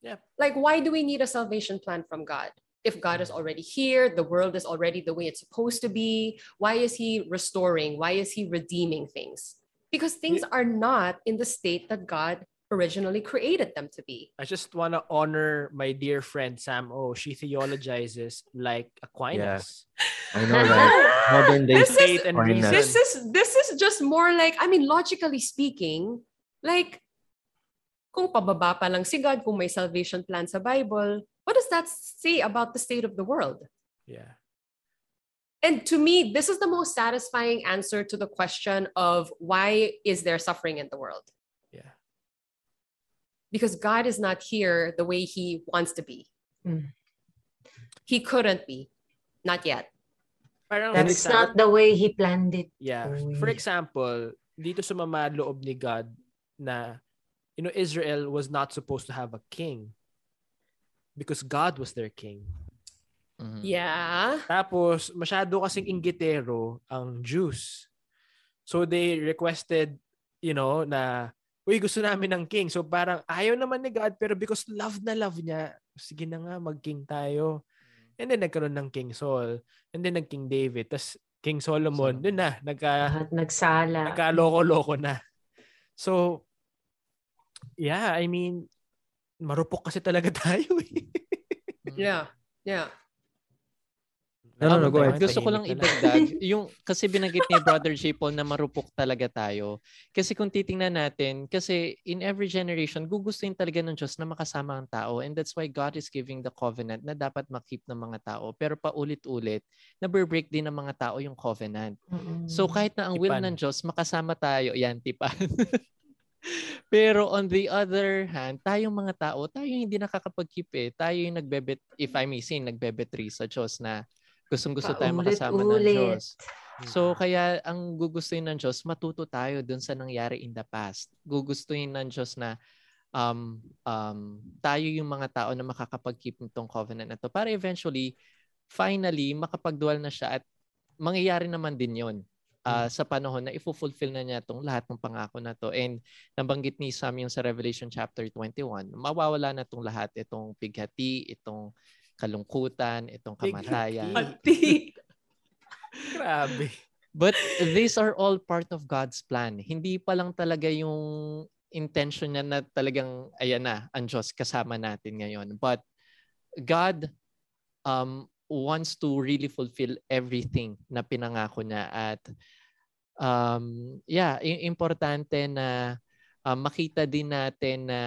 Yeah. Like, why do we need a salvation plan from God? If God is already here, the world is already the way it's supposed to be. Why is He restoring? Why is He redeeming things? Because things are not in the state that God originally created them to be. I just want to honor my dear friend Sam Oh. She theologizes like Aquinas. I know, right? [laughs] Modern day This is- and reason. This is this is just more like I mean, logically speaking, like kung pababa pa lang si God, kung may salvation plan sa Bible, what does that say about the state of the world? yeah. And to me, this is the most satisfying answer to the question of why is there suffering in the world? Yeah. Because God is not here the way he wants to be. Mm. He couldn't be. Not yet. Parang And That's it's not the way he planned it. Yeah. Uy. For example, dito sa loob ni God na you know, Israel was not supposed to have a king because God was their king. Mhm. Yeah. Tapos, masyado kasing inggitero ang Jews. So, they requested, you know, na, uy, gusto namin ng king. So, parang ayaw naman ni God, pero because love na love niya, sige na nga, mag-king tayo. And then, nagkaroon ng King Saul. And then, nag-King David. Tapos, King Solomon. Solomon. Dun na, nagka, nagsala. nagka-loko-loko na. So, yeah, I mean, marupok kasi talaga [laughs] tayo eh. Yeah. Yeah. No, no, no, go ahead. Gusto ko lang idagdag, [laughs] yung kasi binanggit ni Brother J. Paul na marupok talaga tayo. Kasi kung titingnan natin, kasi in every generation, gugustuhin talaga ng Diyos na makasama ang tao. And that's why God is giving the covenant na dapat makip ng mga tao. Pero paulit-ulit, na-break din ng mga tao yung covenant. Mm-mm. So kahit na ang will Tipan. ng Diyos, makasama tayo. Yan, tipan. [laughs] Pero on the other hand, tayong mga tao, tayo yung hindi nakakapag-keep eh. Tayo yung nagbebet, if I may say, nagbebetri sa Diyos na gustong-gusto tayo makasama ng Paulit-ulit. Diyos. So kaya ang gugustuhin ng Diyos, matuto tayo dun sa nangyari in the past. Gugustuhin ng Diyos na um, um, tayo yung mga tao na makakapag-keep nitong covenant na to para eventually, finally, makapagdual na siya at mangyayari naman din yon ah, sa panahon na ifulfill na niya itong lahat ng pangako na to. And nabanggit ni Sam yung sa Revelation chapter 21, mawawala na itong lahat, itong pighati, itong kalungkutan, itong Pighati. kamatayan. [laughs] Ati. [laughs] Grabe. But these are all part of God's plan. Hindi pa lang talaga yung intention niya na talagang, ayan na, ang Diyos kasama natin ngayon. But God um, wants to really fulfill everything na pinangako niya. At um, yeah, importante na um, makita din natin na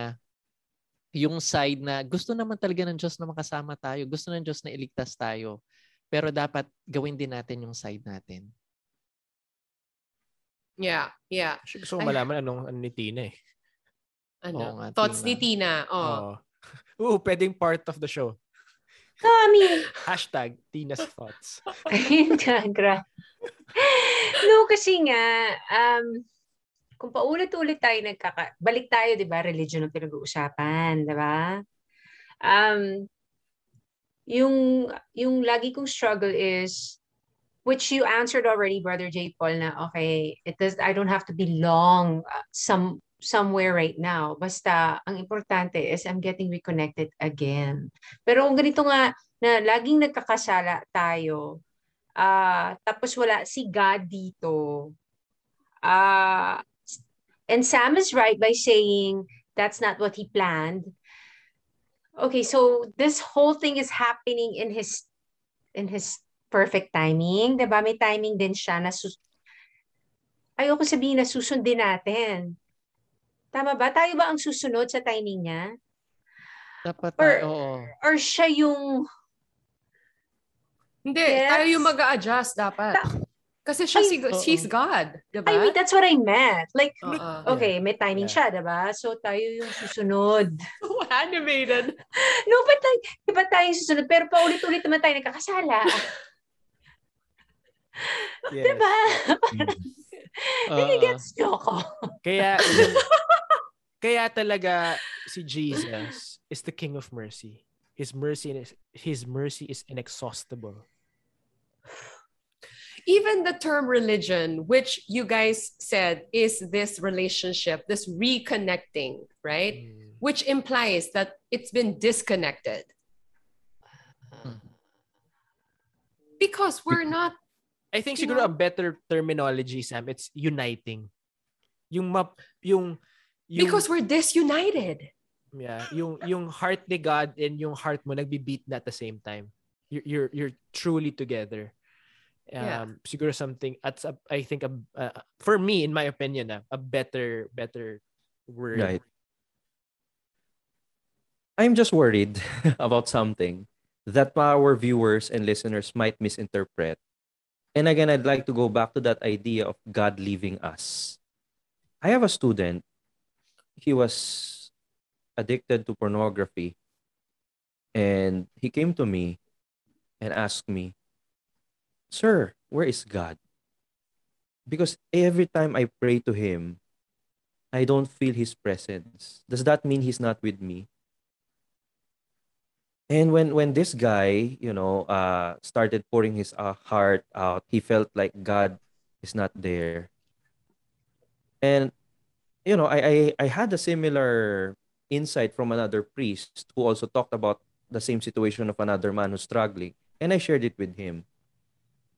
yung side na gusto naman talaga ng Diyos na makasama tayo. Gusto ng Diyos na iligtas tayo. Pero dapat gawin din natin yung side natin. Yeah. Yeah. Gusto ko malaman anong ano ni Tina eh. Ano? Oo nga, Thoughts Tina. ni Tina. Oh. Oo. [laughs] Oo, pwedeng part of the show. Kami. Hashtag Tina's thoughts. Ayun ka, gra. No, kasi nga, um, kung paulit-ulit tayo nagkaka... Balik tayo, di ba? Religion ang pinag-uusapan, di ba? Um, yung, yung lagi kong struggle is, which you answered already, Brother J. Paul, na okay, it does, I don't have to be long uh, some somewhere right now. Basta, ang importante is I'm getting reconnected again. Pero kung ganito nga, na laging nagkakasala tayo, ah tapos wala si God dito, ah and Sam is right by saying that's not what he planned. Okay, so this whole thing is happening in his in his perfect timing, 'di ba? May timing din siya na sus- Ayoko sabihin na susundin natin. Tama ba? Tayo ba ang susunod sa timing niya? Dapat Or- tayo, oo. Or siya yung Hindi, Yes. tayo yung mag adjust dapat. Kasi siya, si, she's God. Diba? I mean, that's what I meant. Like, Oo. okay, may timing Yeah. siya, diba? So, tayo yung susunod. [laughs] So animated. [laughs] No, but like, iba tayo yung susunod. Pero paulit-ulit naman tayo nagkakasala. [laughs] Yes. Diba? [laughs] Oo. Nagigets nyo ako. Kaya, [laughs] kaya talaga si Jesus is the King of Mercy. His mercy is his mercy is inexhaustible. Even the term religion, which you guys said is this relationship, this reconnecting, right? Mm. Which implies that it's been disconnected. Because we're not I think You siguro know? a better terminology, Sam, it's uniting. Yung map, yung, yung because we're disunited. yeah, yung yung heart ni God and yung heart mo nagbi-beat na at the same time. You're you're, you're truly together. Um, Yeah. siguro something at I think a, uh, for me in my opinion ah, a better better word. Right. I'm just worried [laughs] about something that our viewers and listeners might misinterpret. And again, I'd like to go back to that idea of God leaving us. I have a student. He was addicted to pornography. And he came to me and asked me, Sir, where is God? Because every time I pray to him, I don't feel his presence. Does that mean he's not with me? And when when this guy, you know, uh started pouring his uh, heart out, he felt like God is not there. And you know, I, I I had a similar insight from another priest who also talked about the same situation of another man who's struggling, and I shared it with him.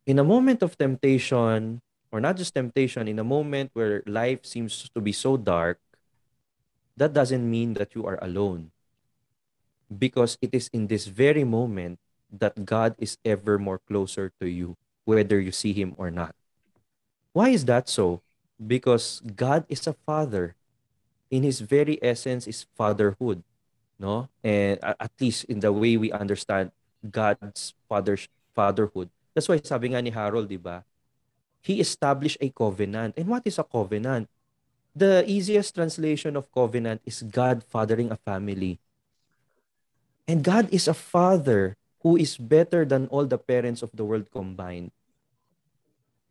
In a moment of temptation, or not just temptation, in a moment where life seems to be so dark, that doesn't mean that you are alone. Because it is in this very moment that God is ever more closer to you, whether you see Him or not. Why is that so? Because God is a father. In His very essence is fatherhood. No? And at least in the way we understand God's father fatherhood. That's why sabi nga ni Harold, di ba? He established a covenant. And what is a covenant? The easiest translation of covenant is God fathering a family. And God is a father who is better than all the parents of the world combined.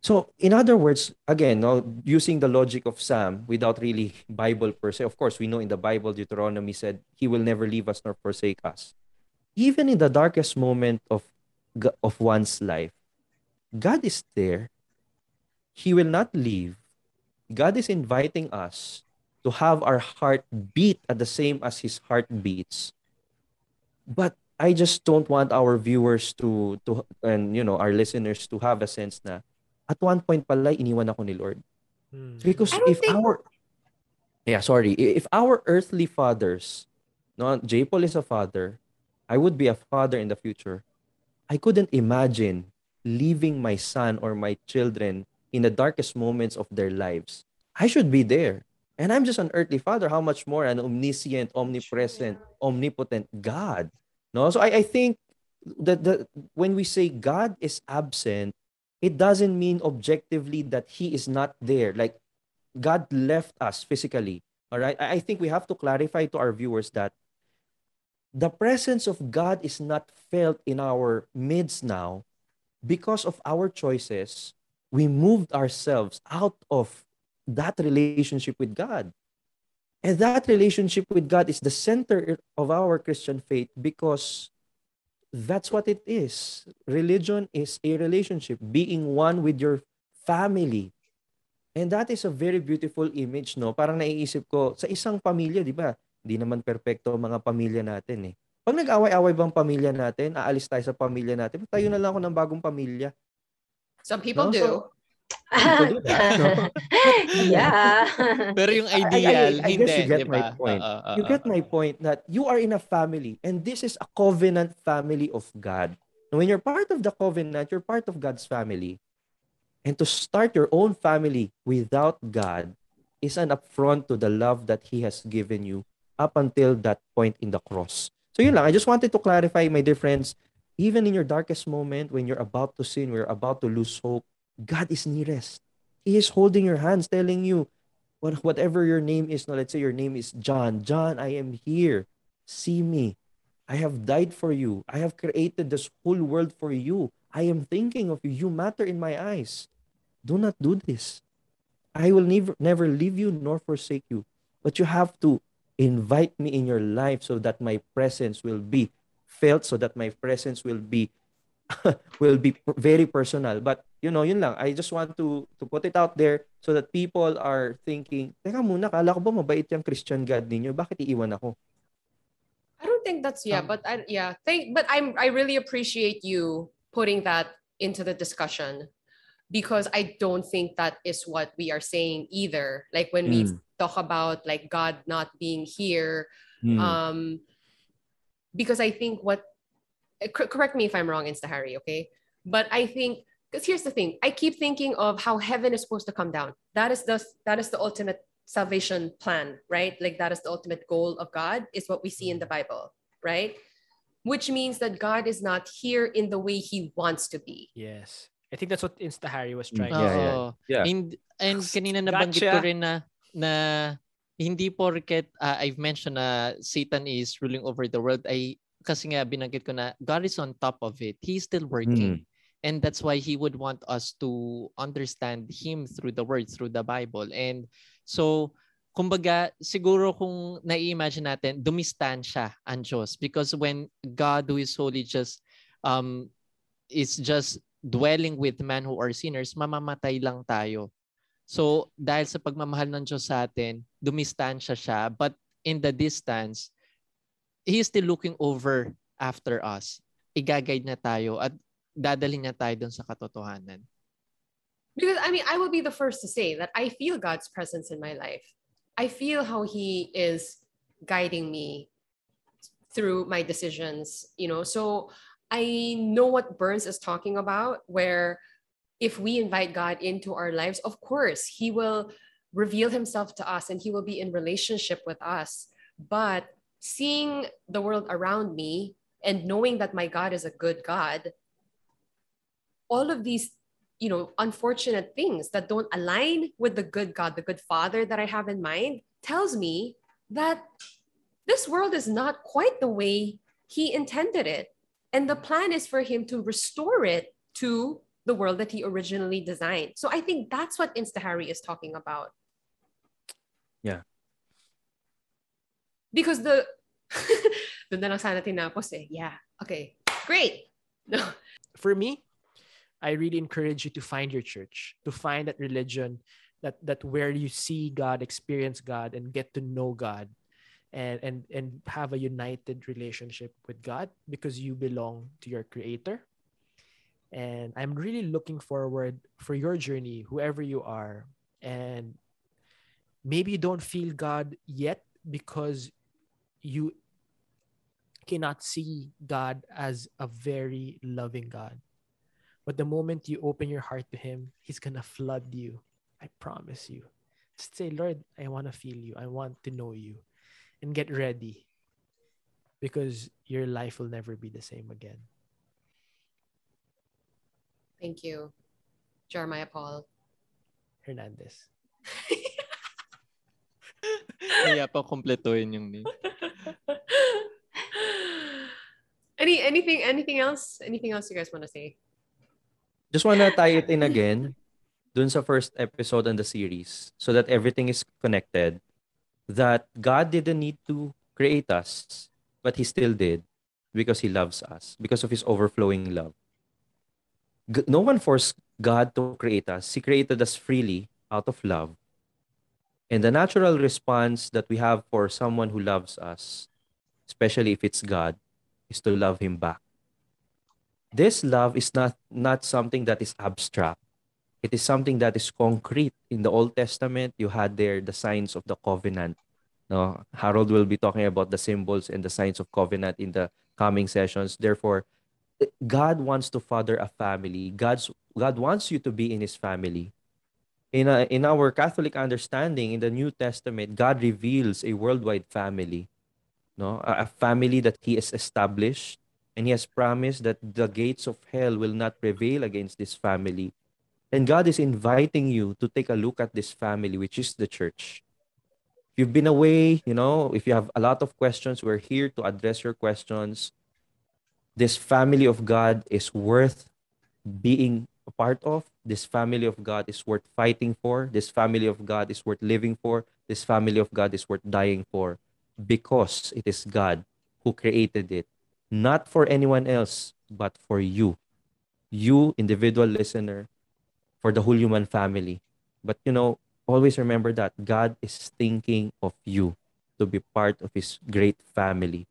So, in other words, again, using the logic of Sam without really Bible per se, of course, we know in the Bible, Deuteronomy said, He will never leave us nor forsake us. Even in the darkest moment of, of one's life, God is there. He will not leave. God is inviting us to have our heart beat at the same as His heart beats. But I just don't want our viewers to to and you know our listeners to have a sense na at one point pala iniwan ako ni Lord. Hmm. Because if think- our Yeah, sorry. If our earthly fathers, no, J. Paul is a father, I would be a father in the future. I couldn't imagine leaving my son or my children in the darkest moments of their lives. I should be there. And I'm just an earthly father. How much more an omniscient, omnipresent, omnipotent God? No, so I, I think that the when we say God is absent, it doesn't mean objectively that He is not there. Like God left us physically. All right. I I think we have to clarify to our viewers that the presence of God is not felt in our midst now because of our choices. We moved ourselves out of that relationship with God. And that relationship with God is the center of our Christian faith because that's what it is. Religion is a relationship, being one with your family. And that is a very beautiful image, no? Parang naiisip ko, sa isang pamilya, di ba? Hindi naman perpekto ang mga pamilya natin eh. Pag nag-away-away bang pamilya natin, aalis tayo sa pamilya natin, tayo na lang ako ng bagong pamilya. Some people No, do. so- [laughs] Yeah. Pero yung I- I- ideal, I hindi, guess you get di my point. Oo, oo, you get my point that you are in a family and this is a covenant family of God. And when you're part of the covenant, you're part of God's family. And to start your own family without God is an affront to the love that He has given you up until that point in the cross. So yun lang, I just wanted to clarify, my dear friends, even in your darkest moment, when you're about to sin, when you're about to lose hope, God is nearest. He is holding your hands, telling you, what, whatever your name is, no, let's say your name is John. John, I am here. See me. I have died for you. I have created this whole world for you. I am thinking of you. You matter in my eyes. Do not do this. I will never never leave you nor forsake you. But you have to invite me in your life so that my presence will be felt, so that my presence will be [laughs] will be very personal. But you know, yun lang. I just want to to put it out there so that people are thinking, teka muna, kala ko ba mabait yung Christian God ninyo? Bakit iiwan ako? I don't think that's yeah, Um, but I yeah, thank but I'm I really appreciate you putting that into the discussion because I don't think that is what we are saying either. Like when we Mm. talk about like God not being here, Hmm. um because I think what correct me if I'm wrong, Insta Harry, okay? But I think because here's the thing, I keep thinking of how heaven is supposed to come down. That is the that is the ultimate salvation plan, right? Like that is the ultimate goal of God, is what we see in the Bible, right? Which means that God is not here in the way He wants to be. Yes. I think that's what Insta Harry was Mm, trying yeah, to say. yeah. Oo. Yeah. And, and kanina nabanggit ko rin na, na hindi porket uh, I've mentioned na Satan is ruling over the world ay kasi nga binanggit ko na God is on top of it. He's still working. And that's why he would want us to understand him through the word, through the Bible. And so kumbaga, siguro kung nai-imagine natin, dumistansya ang Diyos. Because when God who is holy just um, is just dwelling with man who are sinners, mamamatay lang tayo. So, dahil sa pagmamahal ng Diyos sa atin, dumistansya siya. But in the distance, He is still looking over after us. Igagayad na tayo at dadalhin niya tayo dun sa katotohanan. Because I mean, I will be the first to say that I feel God's presence in my life. I feel how He is guiding me through my decisions, you know. So I know what Burns is talking about, where if we invite God into our lives, of course, He will reveal Himself to us and He will be in relationship with us. But seeing the world around me and knowing that my God is a good God, all of these you know unfortunate things that don't align with the good god the good father that i have in mind tells me that this world is not quite the way he intended it. And the plan is for him to restore it to the world that he originally designed. So i think that's what insta-harry is talking about because the doon na lang sana tinapos eh. Yeah. Okay. Great. No. For me, I really encourage you to find your church, to find that religion that that where you see God, experience God, and get to know God, and and and have a united relationship with God because you belong to your Creator. And I'm really looking forward for your journey, whoever you are, and maybe you don't feel God yet because you cannot see God as a very loving God. But the moment you open your heart to Him, He's going to flood you. I promise you. Just say, Lord, I want to feel you. I want to know you. And get ready because your life will never be the same again. thank you jeremiah paul Hernandez. [laughs] Kaya pa kompletuhin yung name. [laughs] Any anything anything else? Anything else you guys want to say? Just wanna tie it in again dun sa first episode on the series so that everything is connected. That God didn't need to create us, but He still did because He loves us, because of His overflowing love. No one forced God to create us. He created us freely out of love. And the natural response that we have for someone who loves us, especially if it's God, is to love Him back. This love is not, not something that is abstract. It is something that is concrete. In the Old Testament, you had there the signs of the covenant. No, Harold will be talking about the symbols and the signs of covenant in the coming sessions. Therefore, God wants to father a family. God's God wants you to be in His family. In a, in our Catholic understanding, in the New Testament, God reveals a worldwide family, no, a, a family that He has established, and He has promised that the gates of hell will not prevail against this family. And God is inviting you to take a look at this family, which is the church. If you've been away, you know, if you have a lot of questions, we're here to address your questions. This family of God is worth being a part of. This family of God is worth fighting for. This family of God is worth living for. This family of God is worth dying for because it is God who created it, not for anyone else, but for you. You, individual listener, for the whole human family. But you know, always remember that God is thinking of you to be part of His great family.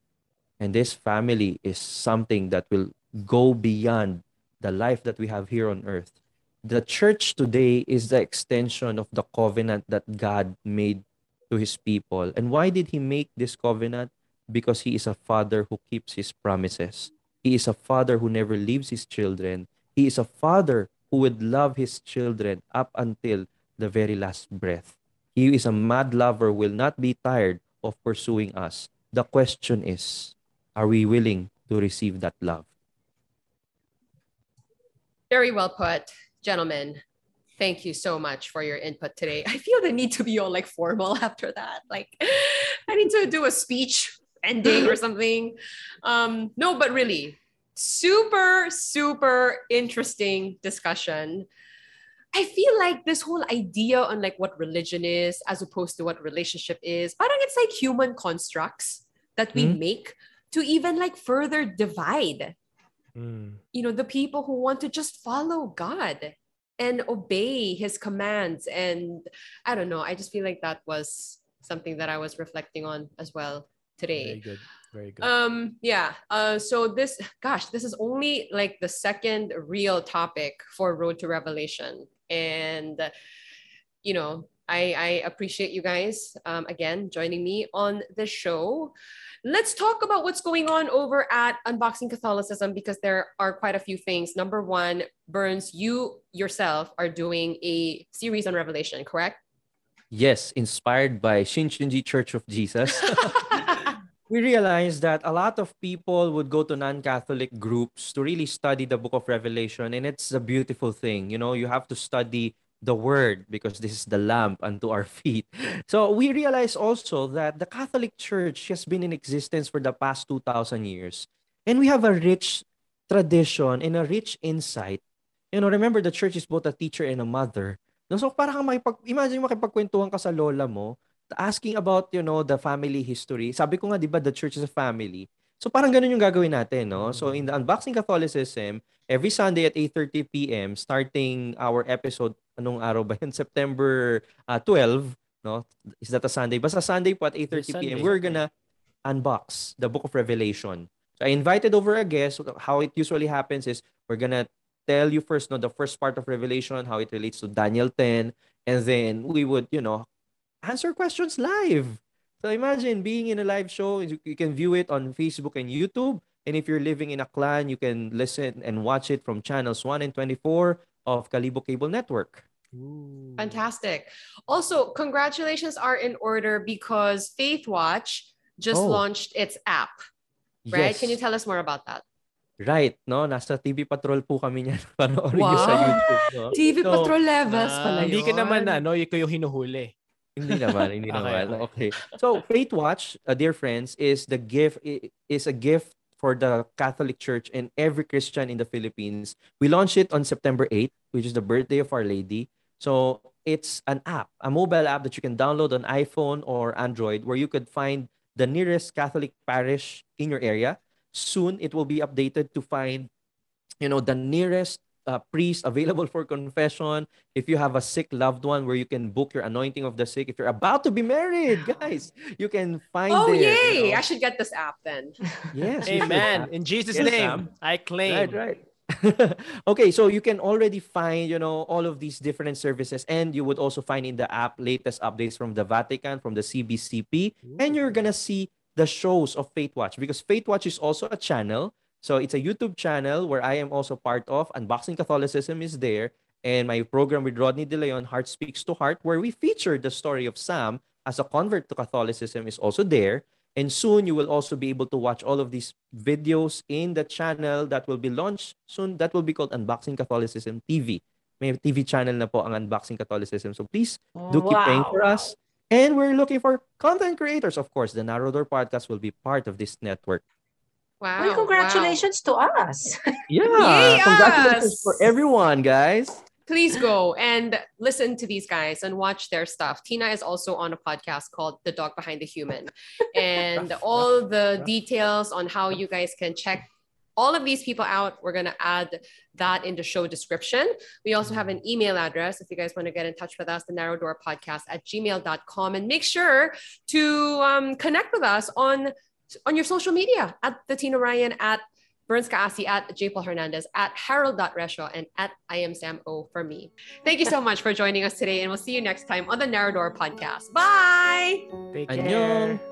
And this family is something that will go beyond the life that we have here on earth. The church today is the extension of the covenant that God made to His people. And why did He make this covenant? Because He is a father who keeps His promises. He is a father who never leaves His children. He is a father who would love His children up until the very last breath. He is a mad lover, will not be tired of pursuing us. The question is, are we willing to receive that love? Very well put, gentlemen. Thank you so much for your input today. I feel the need to be all like formal [laughs] after that. Like, I need to do a speech ending or [laughs] something. Um, no, but really, super, super interesting discussion. I feel like this whole idea on like what religion is as opposed to what relationship is, parang it's like human constructs that we Hmm? make to even like further divide Mm. you know the people who want to just follow god and obey his commands and i don't know i just feel like that was something that i was reflecting on as well today Very good. Very good. um yeah uh so this gosh this is only like the second real topic for road to revelation and you know i i appreciate you guys um again joining me on the show let's talk about what's going on over at unboxing catholicism because there are quite a few things number one burns you yourself are doing a series on revelation correct Yes, inspired by Shinshinji Church of Jesus. [laughs] [laughs] we realized that a lot of people would go to non-Catholic groups to really study the book of Revelation. And it's a beautiful thing. You know, you have to study the word because this is the lamp unto our feet. [laughs] So we realize also that the Catholic Church has been in existence for the past 2,000 years. And we have a rich tradition and a rich insight. You know, remember the church is both a teacher and a mother. No, so parang makipag, imagine makipagkwentuhan ka sa lola mo, asking about, you know, the family history. Sabi ko nga, di ba, the church is a family. So parang ganun yung gagawin natin, no? So in the Unboxing Catholicism, every Sunday at 8.30 p.m., starting our episode, anong araw ba yun? [laughs] September uh, 12, no? Is that a Sunday? Basta Sunday po at 8.30 p.m., we're gonna unbox the book of Revelation. So I invited over a guest. How it usually happens is we're gonna tell you first, no, the first part of Revelation, how it relates to Daniel 10, and then we would, you know, answer questions live. So imagine being in a live show. You, you can view it on Facebook and YouTube. And if you're living in a clan, you can listen and watch it from channels 1 and 24 of Kalibo Cable Network. Ooh. Fantastic. Also, congratulations are in order because Faith Watch just Oh. launched its app, right? Yes. Can you tell us more about that? Right, no? Nasa TV Patrol po kami niyan. [laughs] Panoorin niyo sa Wow. YouTube, no? TV So, Patrol levels ah, pala Hindi ka yun. naman na, no? Ikaw yung hinuhuli. Hindi naman, hindi [laughs] Okay, naman. Okay. So, Faith Watch, uh, dear friends, is the gift is a gift for the Catholic Church and every Christian in the Philippines. We launched it on September 8th, which is the birthday of Our Lady. So, it's an app, a mobile app that you can download on iPhone or Android where you could find the nearest Catholic parish in your area. Soon, it will be updated to find you know the nearest uh, priest available for confession if you have a sick loved one where you can book your anointing of the sick if you're about to be married [gasps] guys you can find Oh, there, you yay! know. I should get this app then. [laughs] yes. Amen. In Jesus' Yes, name, I claim. right right [laughs] okay so you can already find you know all of these different services and you would also find in the app latest updates from the vatican from the cbcp and you're gonna see the shows of faith watch because faith watch is also a channel so it's a youtube channel where i am also part of unboxing catholicism is there and my program with rodney de leon heart speaks to heart where we feature the story of sam as a convert to catholicism is also there and soon you will also be able to watch all of these videos in the channel that will be launched soon. That will be called Unboxing Catholicism TV. May TV channel na po ang Unboxing Catholicism. So please do keep paying for us. And we're looking for content creators, of course. The Narrow Door podcast will be part of this network. Wow. Well, congratulations to us. [laughs] Yeah. Yay, Congratulations us! for everyone, guys. Please go and listen to these guys and watch their stuff. Tina is also on a podcast called The Dog Behind the Human. And [laughs] all the details on how you guys can check all of these people out, we're going to add that in the show description. We also have an email address if you guys want to get in touch with us, the narrow door podcast at gmail.com. And make sure to um, connect with us on, on your social media at the Tina Ryan, at Burns Kaasi, at J. Paul Hernandez, at Harold.Resho, and at I am Sam O for me. Thank you so much for joining us today, and we'll see you next time on the Narrow Door podcast. Bye. Take Annyeong. care.